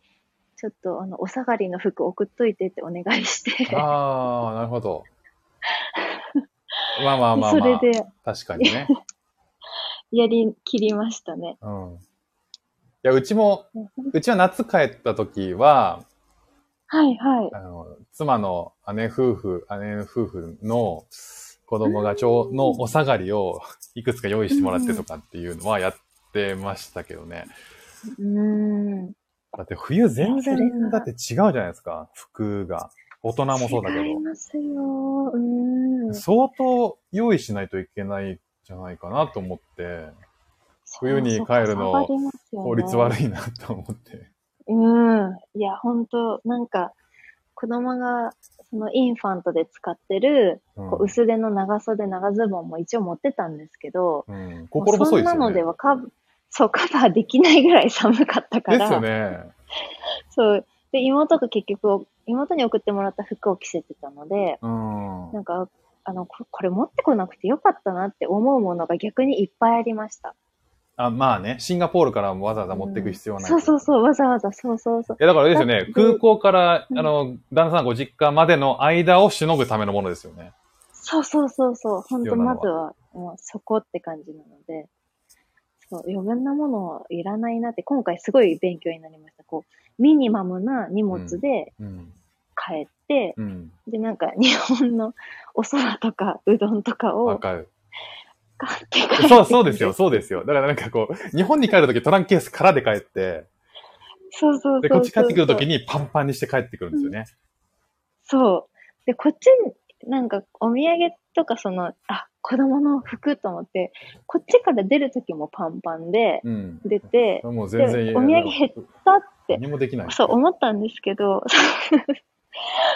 ちょっとあの、お下がりの服送っといてってお願いして、ああ、なるほど。まあまあまあそまあ。れで確かにね。<laughs> やりきりましたね。うん。いや、うちも、うちは夏帰った時は、はいはい。あの、妻の姉夫婦、姉夫婦の子供がちょう、のお下がりをいくつか用意してもらってとかっていうのはやってましたけどね。うーん。だって冬全然、がだって違うじゃないですか、服が。大人もそうだけ違いますよ。う。ん。相当用意しないといけないんじゃないかなと思って、冬に帰るの効率悪いなと思って。うん。いや、本当なんか、子供が、そのインファントで使ってる、うんこう薄手の長袖長ズボンも一応持ってたんですけど、うん、心細いですよね。そんなのではカそう、カバーできないぐらい寒かったから。ですよね。そう。で、妹が結局、妹に送ってもらった服を着せてたので、うん。なんか、あの、ここれ持ってこなくてよかったなって思うものが逆にいっぱいありました。あ、まあね、シンガポールからわざわざ持っていく必要はない。そうそうそう、わざわざ、そうそうそう。いや、だからあれですよね空港から、うんあの、旦那さんご実家までの間をしのぐためのものですよね。そうそうそうそう。本当まずは、もうそこって感じなので、そう、余分なものいらないなって、今回すごい勉強になりました。こう、ミニマムな荷物でうん。帰って、うん。で、なんか日本のお蕎麦とかうどんとかをわかる。買って帰って。そう、そうですよ、。そうですよ。だからなんかこう、日本に帰るときトランクケース空で帰って、そうそう。で、こっち帰ってくるときにパンパンにして帰ってくるんですよね。そう。で、こっちに、なんか、お土産とか、その、あ、子供の服と思って、こっちから出るときもパンパンでうん。出て、もう全然でお土産減ったって、何もできない。そう思ったんですけど、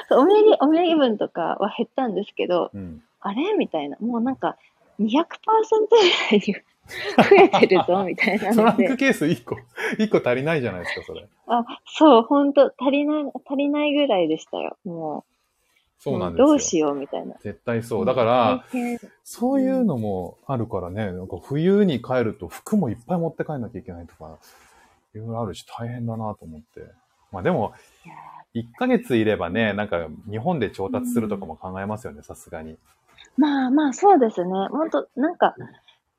そうお土産、お土産分とかは減ったんですけど、うん。あれ？みたいな。もうなんか、200%ぐらいに増えてるぞ、みたいなので。トランクケース1個、1個足りないじゃないですか、それ。あ、そう、ほんと、足りない、足りないぐらいでしたよ。もう。そうなんですよ。どうしよう、みたいな。絶対そう。だから、そういうのもあるからね、なんか冬に帰ると服もいっぱい持って帰んなきゃいけないとか、いろいろあるし大変だなと思って。まあでも、いや1ヶ月いればね、なんか日本で調達するとかも考えますよね、さすがに。まあまあ、そうですね。ほんと、なんか、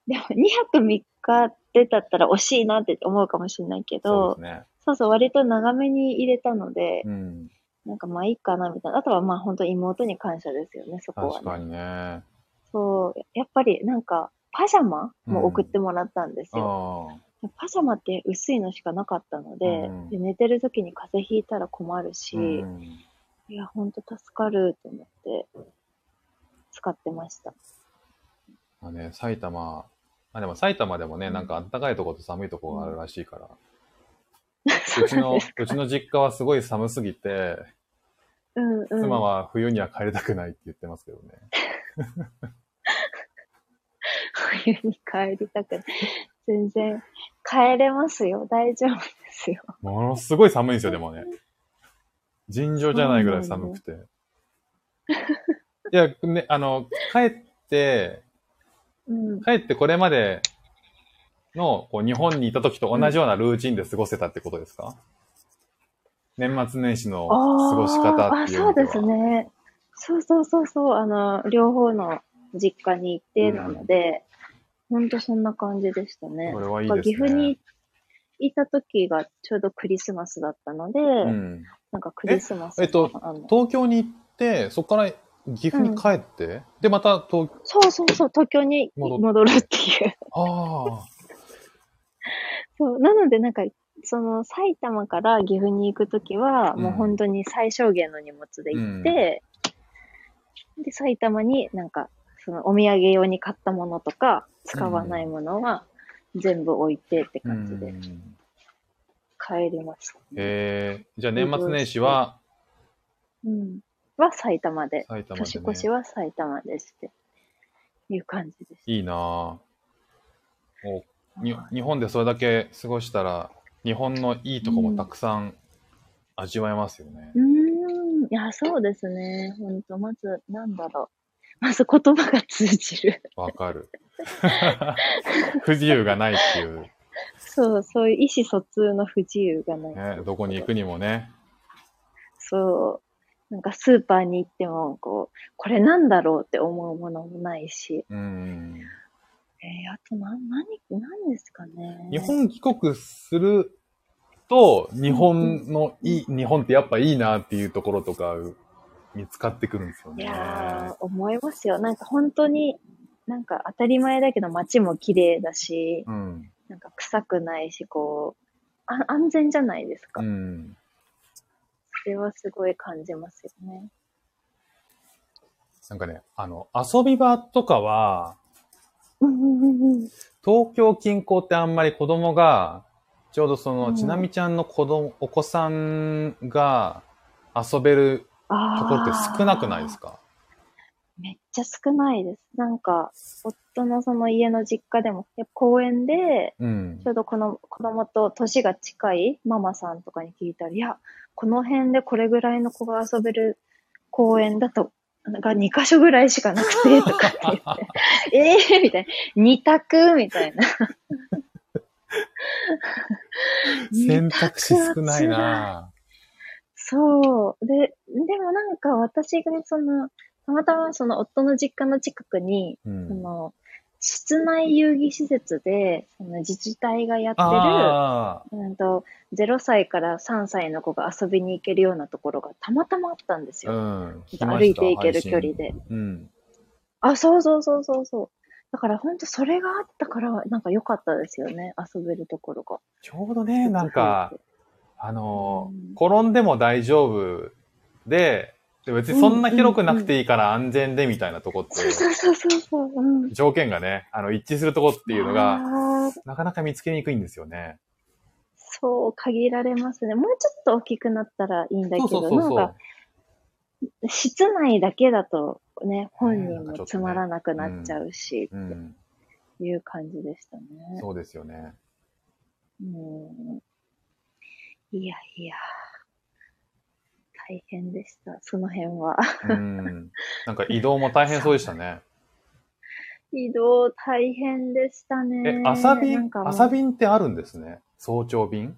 でも2泊3日ってだったら惜しいなって思うかもしれないけど、そうね。そうそう、割と長めに入れたので、うん。なんかまあいいかなみたいな。あとはまあ本当妹に感謝ですよね、そこは、ね。確かにね。そう、やっぱりなんか、パジャマも送ってもらったんですよ。あパジャマって薄いのしかなかったので、うんで寝てる時に風邪ひいたら困るあ。し、うんいや、ほんと助かると思って、使ってました。まあね、埼玉、あ、でも埼玉でもね、なんか暖かいところと寒いところがあるらしいから。<laughs> うちの、うちの実家はすごい寒すぎて、うんうん。妻は冬には帰りたくないって言ってますけどね。冬に帰りたくない。全然、帰れますよ。大丈夫ですよ。ものすごい寒いんですよ、でもね。尋常じゃないぐらい寒くて。いや、ね、あの、帰って、うん。帰ってこれまでの、こう、日本にいた時と同じようなルーチンで過ごせたってことですか、年末年始の過ごし方っていうあそうですね。そうそうそうそう。あの、両方の実家に行ってなので、ほんとそんな感じでしたね。これはいいですね岐阜にいた時がちょうどクリスマスだったので、うん。なんかクリスマスえっと東京に行って、そこから岐阜に帰って、で、また東、そうそうそう、東京に戻るっていう。ああ、<laughs> そう。なので、なんか、その、埼玉から岐阜に行くときは、うんもう本当に最小限の荷物で行って、で、埼玉になんか、その、お土産用に買ったものとか、使わないものは、全部置いてってう感じでん。帰りました。えー、じゃあ年末年始はうん。は埼玉で、埼玉で、年越しね。は埼玉でして、いう感じです。いいなぁおに日本でそれだけ過ごしたら、日本のいいとこもたくさん味わえますよね。うーん。いや、そうですね。ほんと、まず、なんだろう。まず言葉が通じる。わ、かる。<laughs> 不自由がないっていう、そう、そういう意思疎通の不自由がない。ね。どこに行くにもね。そう。なんかスーパーに行っても、こう、これなんだろうって思うものもないし。うん。えー、あとな、何、何ですかね。日本帰国すると、日本のいい、日本ってやっぱいいなっていうところとか見つかってくるんですよいね。やー、思いますよ。なんか本当に、なんか当たり前だけど街も綺麗だし、うん。なんか臭くないし、こう、あ安全じゃないですか。うん。それはすごい感じますよね。なんかね、あの、遊び場とかは。東京近郊ってあんまり子供が、ちょうどその、うんちなみちゃんの子供、お子さんが遊べるあところって少なくないですかか？めっちゃ少ないです。なんか、夫のその家の実家でも、公園で、うんち。ょうどこの子供と年が近いママさんとかに聞いたら、いや、この辺でこれぐらいの子が遊べる公園だと、なんか2箇所ぐらいしかなくて、<laughs> とかって言って、ええー、みたいな。2択みたいな。<laughs> 選択肢少ないなそう。で、でもなんか私がその、たまたまその夫の実家の近くに、うんその、室内遊戯施設で、その自治体がやってる、あうんと、0歳から3歳の子が遊びに行けるようなところがたまたまあったんですあ、うよ。ん。歩いて行ける距離で。うん。あ、そうそうそうそうそう。だから本当それがあったから、なんか良かったですよね。遊べるところが。ちょうどね、なんか、あのうん転んでも大丈夫で、で別にそんな広くなくていいから安全でみたいなとこって、そうそうそうそう。条件がね、あの、一致するとこっていうのが、なかなか見つけにくいんですよね。そう、限られますね。もうちょっと大きくなったらいいんだけど、なんかう。、室内だけだとね、本人もつまらなくなっちゃうし、うん。っていう感じでしたね。そうですよね。うんいやいや、大変でした、その辺は。うん。なんか移動も大変そうでしたね。<laughs> 移動大変でしたえね。、朝便朝便ってあるんですね？早朝便？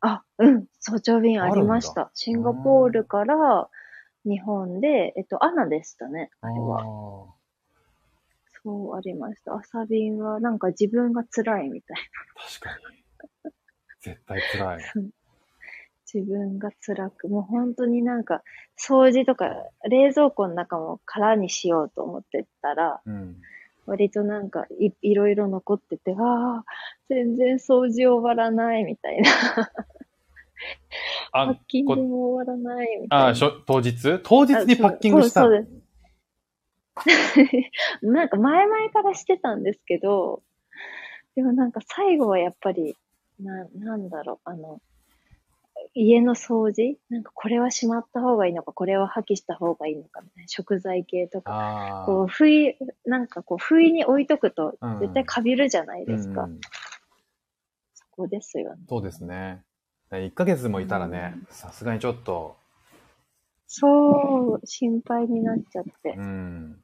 あ、うん、早朝便ありましあた。シンガポールから日本で、えっと、アナでしたね、あれは。あそう、ありました。朝便は、なんか自分が辛いみたいー確かに。絶対辛い。<laughs> な。自分が辛く、もう本当になんか、掃除とか、冷蔵庫の中も空にしようと思ってたら、うん。割となんかい、いろいろ残ってて、ああ、全然掃除終わらないみたいな。パッあ、キングこも終わらないみたいな。あしょ当日？当日にパッキングしたそうそうです。<laughs> なんか前々からしてたんですけど、でもなんか最後はやっぱり、な、なんだろう、あの、家の掃除？なんかこれはしまった方がいいのか、これは破棄した方がいいのかみたいな、食材系とか。こう、不意、なんかこう、不意に置いとくとうん、絶対かびるじゃないですか。うんうんそこですよね。そうですね。1ヶ月もいたらね、さすがにちょっと、そう、心配になっちゃってう、ん。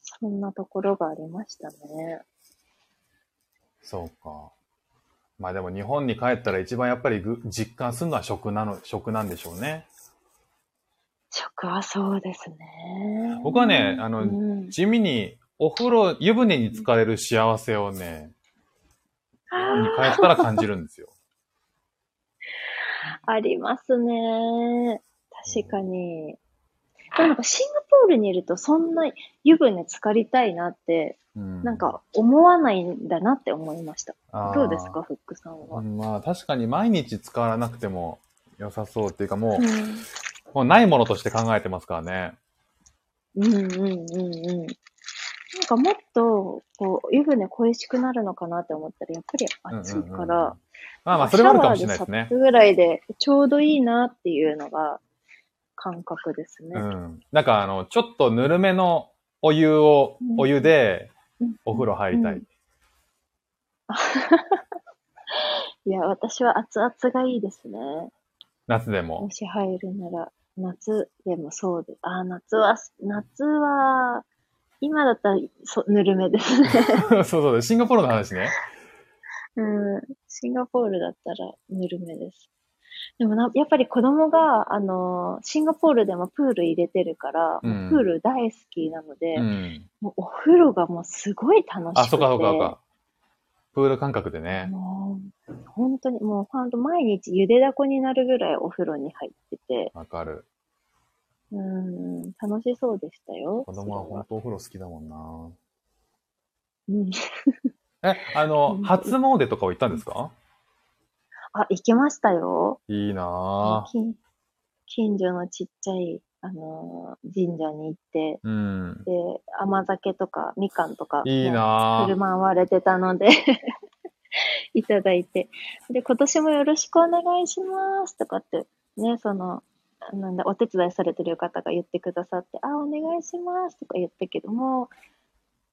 そんなところがありましたね。そうか。まあでも日本に帰ったら一番やっぱりぐ実感するのは食なの、食なんでしょうね。食はそうですね。僕はねあのうん地味にお風呂、湯船に浸かれる幸せをね、日本に帰ったら感じるんですよ。<laughs> ありますね。確かに。でもなんかシンガポールにいるとそんな湯船浸かりたいなって、うんなんか思わないんだなって思いました。どうですか、フックさんは？うんまあ確かに毎日使わなくても良さそうっていうかもう、うんもうないものとして考えてますからね。うんうんうんうん。なんかもっと、こう、湯船恋しくなるのかなって思ったら、やっぱり暑いから、うんうんうんまあまあそれはあるかもしれないですねぐらいでちょうどいいなっていうのが感覚ですね。うん。なんかあの、ちょっとぬるめのお湯を、うんお湯でうんお風呂入りたい。うん <laughs> いや、私は熱々がいいですね。夏でもも。し入るなら、夏でもそうです。あ、夏は、夏は、今だったらそぬるめですね。<laughs> そうそう、シンガポールの話ね。うん。シンガポールだったらぬるめです。でもな、やっぱり子供が、あの、シンガポールでもプール入れてるから、うんプール大好きなので、うん。もうお風呂がもうすごい楽しくて。あ、そっかそっかそっか。プール感覚でね。もう、本当に、もう本当毎日ゆでだこになるぐらいお風呂に入ってて、わかる。うん、楽しそうでしたよ。子供は本当お風呂好きだもんな。うん。え、あうの、ん初詣とかは行ったんですか？あ、行けましたよ。いいなぁ。近近所のちっちゃい、あのー神社に行って、うん。で、甘酒とかみかんとか、いいな振るぁ。舞われてたので、<laughs> いただいて。で、今年もよろしくお願いしますとかって、ね、その、なんだ、お手伝いされてる方が言ってくださって、あ、お願いしますとか言ったけども、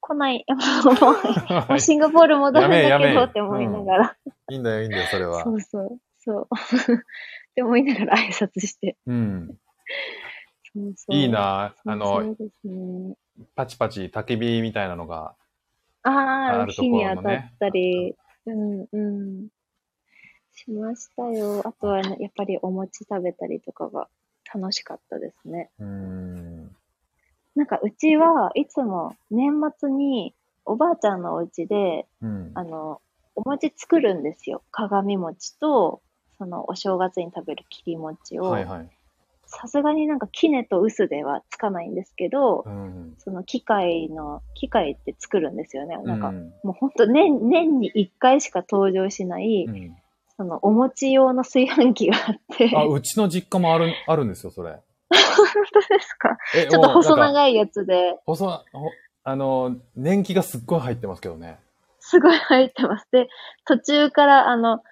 来ない、<laughs> もう、もうシンガポール戻るんだけどって思いながら、いいんだよ、いいんだよ、それは <laughs> そ。うそう、そう。<laughs> って思いながら挨拶して。うん。そうそういいなぁ。あその、ね。パチパチ焚き火みたいなのが。あああ、るところもね火に当たったり、うんうん。しましたよ。あとはね、やっぱりお餅食べたりとかが楽しかったですね。うん。なんかうちはいつも年末におばあちゃんのお家で、うん。あの、お餅作るんですよ。鏡餅と、そのお正月に食べる切り餅を。さすがになんか杵と臼ではつかないんですけど、うん。その機械の、機械って作るんですよね。なんか、うんもう本当年、年に1回しか登場しない、うんそのお餅用の炊飯器があって、あ、うちの実家もある、あるんですよ、それ。本当ですか？えちょっと細長いやつで、細、ほあの、年季がすっごい入ってますけどね。すごい入ってます。で、途中から、あの、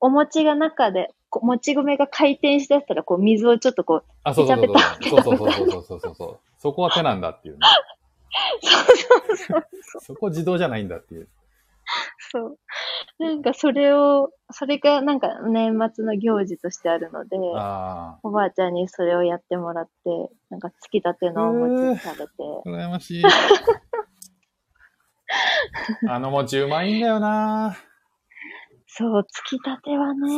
お餅が中で、もち米が回転してやったら、こう、水をちょっとこう、あ、そうそうそうそう。そうそうそうそうそうそう。そこは手なんだっていうね。<laughs> そうそうそうそこ自動じゃないんだっていう。<laughs> そう。なんかそれを、それがなんか年末の行事としてあるので。おばあちゃんにそれをやってもらって、なんかつきたてのお餅食べて、羨ましい。<laughs> あの餅うまいんだよなそう、つきたてはね、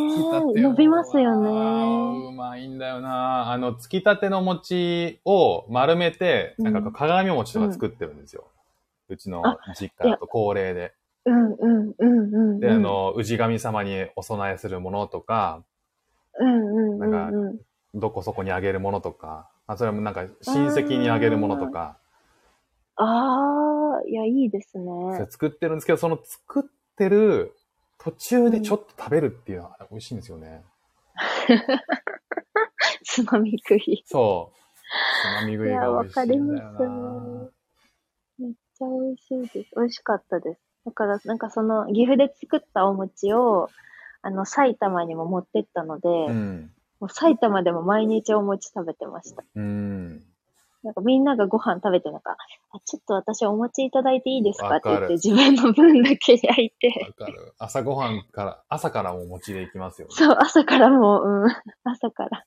伸びますよあね。ーうまいんだよなあの、つきたての餅を丸めて、うんなんか鏡餅とか作ってるんですよ。うちの実家だと恒例で。うんうんうんうん。で、あ、の、氏神様にお供えするものとか、うんうんうんなんうん。どこそこにあげるものとか、あそれもなんか親戚にあげるものとか、ああ、いや、いいですそれね。作ってるんですけど、その作ってる途中でちょっと食べるっていうのは美味しいんですよね。<laughs> つまみ食い。そう。つまみ食いいや、がわ美味しいんだよかりますな。めっちゃ美味しいです。美味しかったです。だから、なんかその、岐阜で作ったお餅を、あの、埼玉にも持ってったので、うん。もう埼玉でも毎日お餅食べてました。うん。なんかみんながご飯食べてなんか、あちょっと私お餅いただいていいですかって言って自分の分だけ焼いて、わかる。朝ごはんから、朝からもお餅でいきますよね。そう、朝からもう、うん、朝から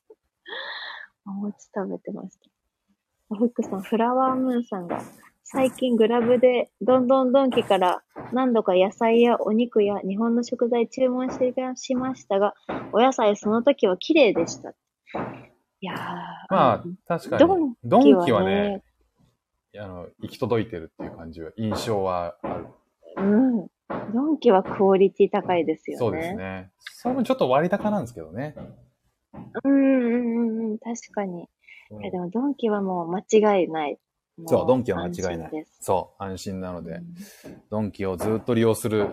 お餅食べてました。フックさん、フラワームーンさんが、最近グラブでどんどんドンキから何度か野菜やお肉や日本の食材注文してしましたが、お野菜その時は綺麗でした。いやー、まあ、確かにドン。ドキはンキはねね、あの、行き届いてるっていう感じは、印象はある。うん。ドンキはクオリティ高いですよね。そうですね。それもちょっと割高なんですけどね。うんうんうんうん、確かに。うんえでもドンキはもう間違いない。もそうドンキは間違いない。そう、安心なので、うドンキをずっと利用する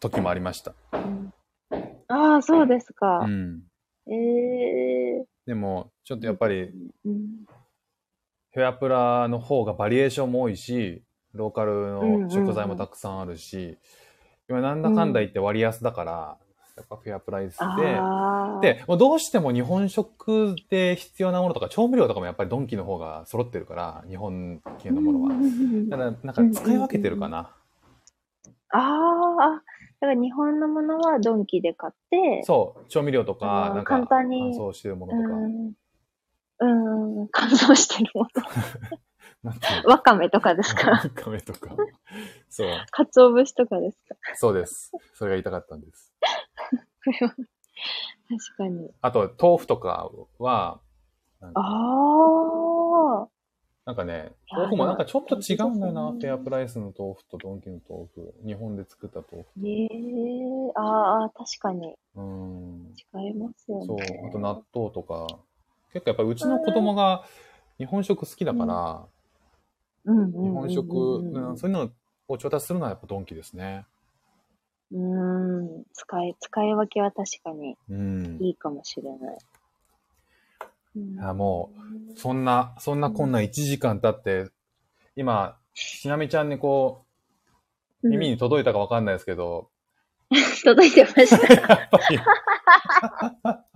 時もありました。ん。ああ、そうですか。う。ん。ええでも、ちょっとやっぱり、うん。フェアプラの方がバリエーションも多いし、ローカルの食材もたくさんあるし、今なんだかんだ言って割安だから、やっぱフェアプライスで。で、もうどうしても日本食で必要なものとか、調味料とかもやっぱりドンキの方が揃ってるから、日本系のものは。だから、なんか使い分けてるかな。ああ、だから日本のものはドンキで買って、そう、調味料とあか、ーなんか簡単に乾燥してるものとか。うん、うん、乾燥してるもの。わかめとかですかのカメとか。そう、鰹節とかですかそうです。それが言いたかったんです。確かに。あと、豆腐とかは、ああ、なんかね、豆腐もなんかちょっと違うんだよな、フェアプライスの豆腐とドンキの豆腐。日本で作った豆腐。ええああ、確かに。うん。違いますよね。そう、あと納豆とか。結構やっぱうちの子供が日本食好きだから、うん日本食、うんうんそういうのを調達するのはやっぱドンキですね。うん、使い、使い分けは確かにうん。いいかもしれない。うんあもそんな、そんなこんな1時間経って、今、しなみちゃんにこう、耳に届いたかわかんないですけど、<laughs> 届いてました。<laughs>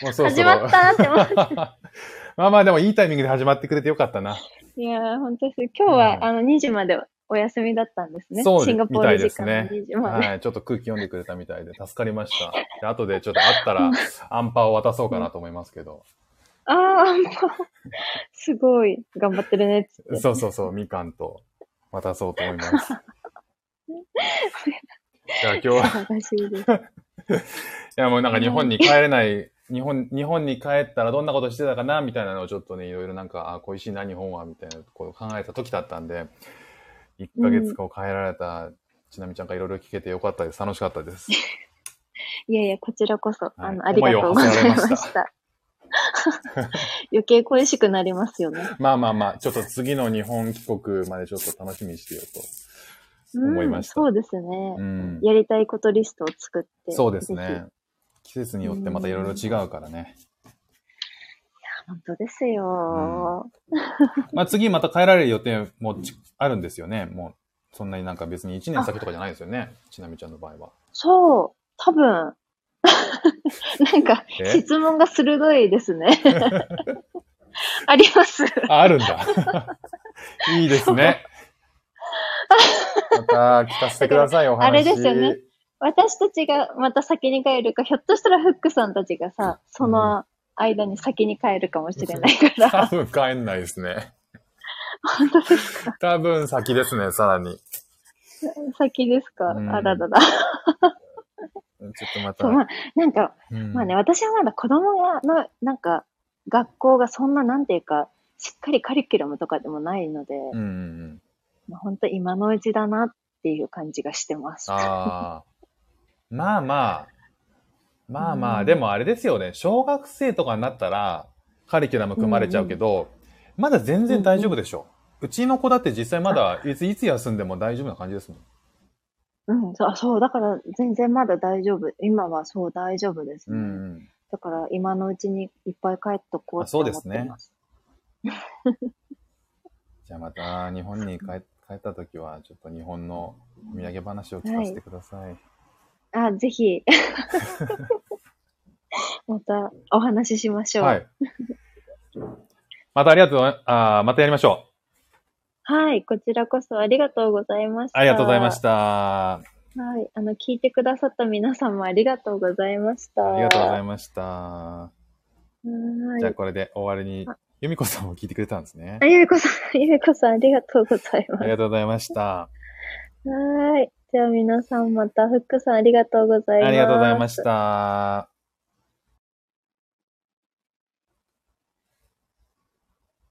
もうそろそ始ろまったなって思って。<laughs> まあまあでもいいタイミングで始まってくれてよかったな。いやー、本当です。今日は、うんあの、2時までお休みだったんですね。そうシンガポール時間のみたい2時まで。はい。ちょっと空気読んでくれたみたいで助かりました。で後でちょっと会ったらアンパを渡そうかなと思いますけど。ああ、もう、すごい、頑張ってるねっつって。そうそうそう、みかんと渡そうと思います。<laughs> じゃあ今日は、い素晴らしいです。<laughs> やもうなんか日本に帰れない、日本、日本に帰ったらどんなことしてたかなみたいなのをちょっとね、いろいろなんか、あ、恋しいな、日本は、みたいなことを考えた時だったんで、1ヶ月後帰られたちなみちゃんからいろいろ聞けてよかったです。楽しかったです。いやいや、こちらこそ、あの、はいありがとうございま思いを馳せられましした。<laughs> 余計恋しくなりますよね。まあまあまあ、ちょっと次の日本帰国までちょっと楽しみにしてようと。思いましたうん、そうですね、うん。やりたいことリストを作って。そうですぜね。季節によってまたいろいろ違うからね。ひ。本当ですよ、まあ次また帰られる予定もちあるんですよね。もう、そんなになんか別に1年先とかじゃないですよね。ちなみちゃんの場合は。そう、多分、<laughs> なんか、え？質問が鋭いですね。<laughs> あります。あ、あるんだ。いいですね。<laughs> また聞かせてください、お話。あれですよね。私たちがまた先に帰るか、ひょっとしたらフックさんたちがさ、その間に先に帰るかもしれないか多ら。<laughs> 分帰んないですね。本当ですか？多分先ですね、さらに。先ですか、うんあららら。ちょっとまた。そう、まあ、なんか、うんまあね、私はまだ子供がの、なんか、学校がそんな、なんていうか、しっかりカリキュラムとかでもないので。まあ、本当今のうちだなっていう感じがしてます。ああ。まあまあ。まあまあ、うんでもあれですよね。小学生とかになったら、カリキュラム組まれちゃうけど、まだ全然大丈夫でしょ。うちの子だって実際まだ、いつ、いつ休んでも大丈夫な感じですもん。うん、そう、あそう、だから全然まだ大丈夫。今はそう大丈夫ですね。うんうん。だから今のうちにいっぱい帰っとこうあって思ってそうですねます。<laughs> じゃあまた日本に帰帰った時は、ちょっと日本のお土産話を聞かせてください。あ、ぜひ。<laughs> またお話ししましょう。はい。またありがとうあーまたやりましょはい、こちらこそありがとうございましう。た。ありがとうございまし。た。はい、あの、聞いてくださった皆さんもありがとうございました。ありがとうございまました。す。はい。じゃあこれで終わりにあ、由美子さんも聞いてくれたんですねあ、。ゆめこさん、ゆめこさんありがとうございます。ありがとうございました。はい。じゃあ皆さんまた、フックさんありがとうございます。ありがとうございました。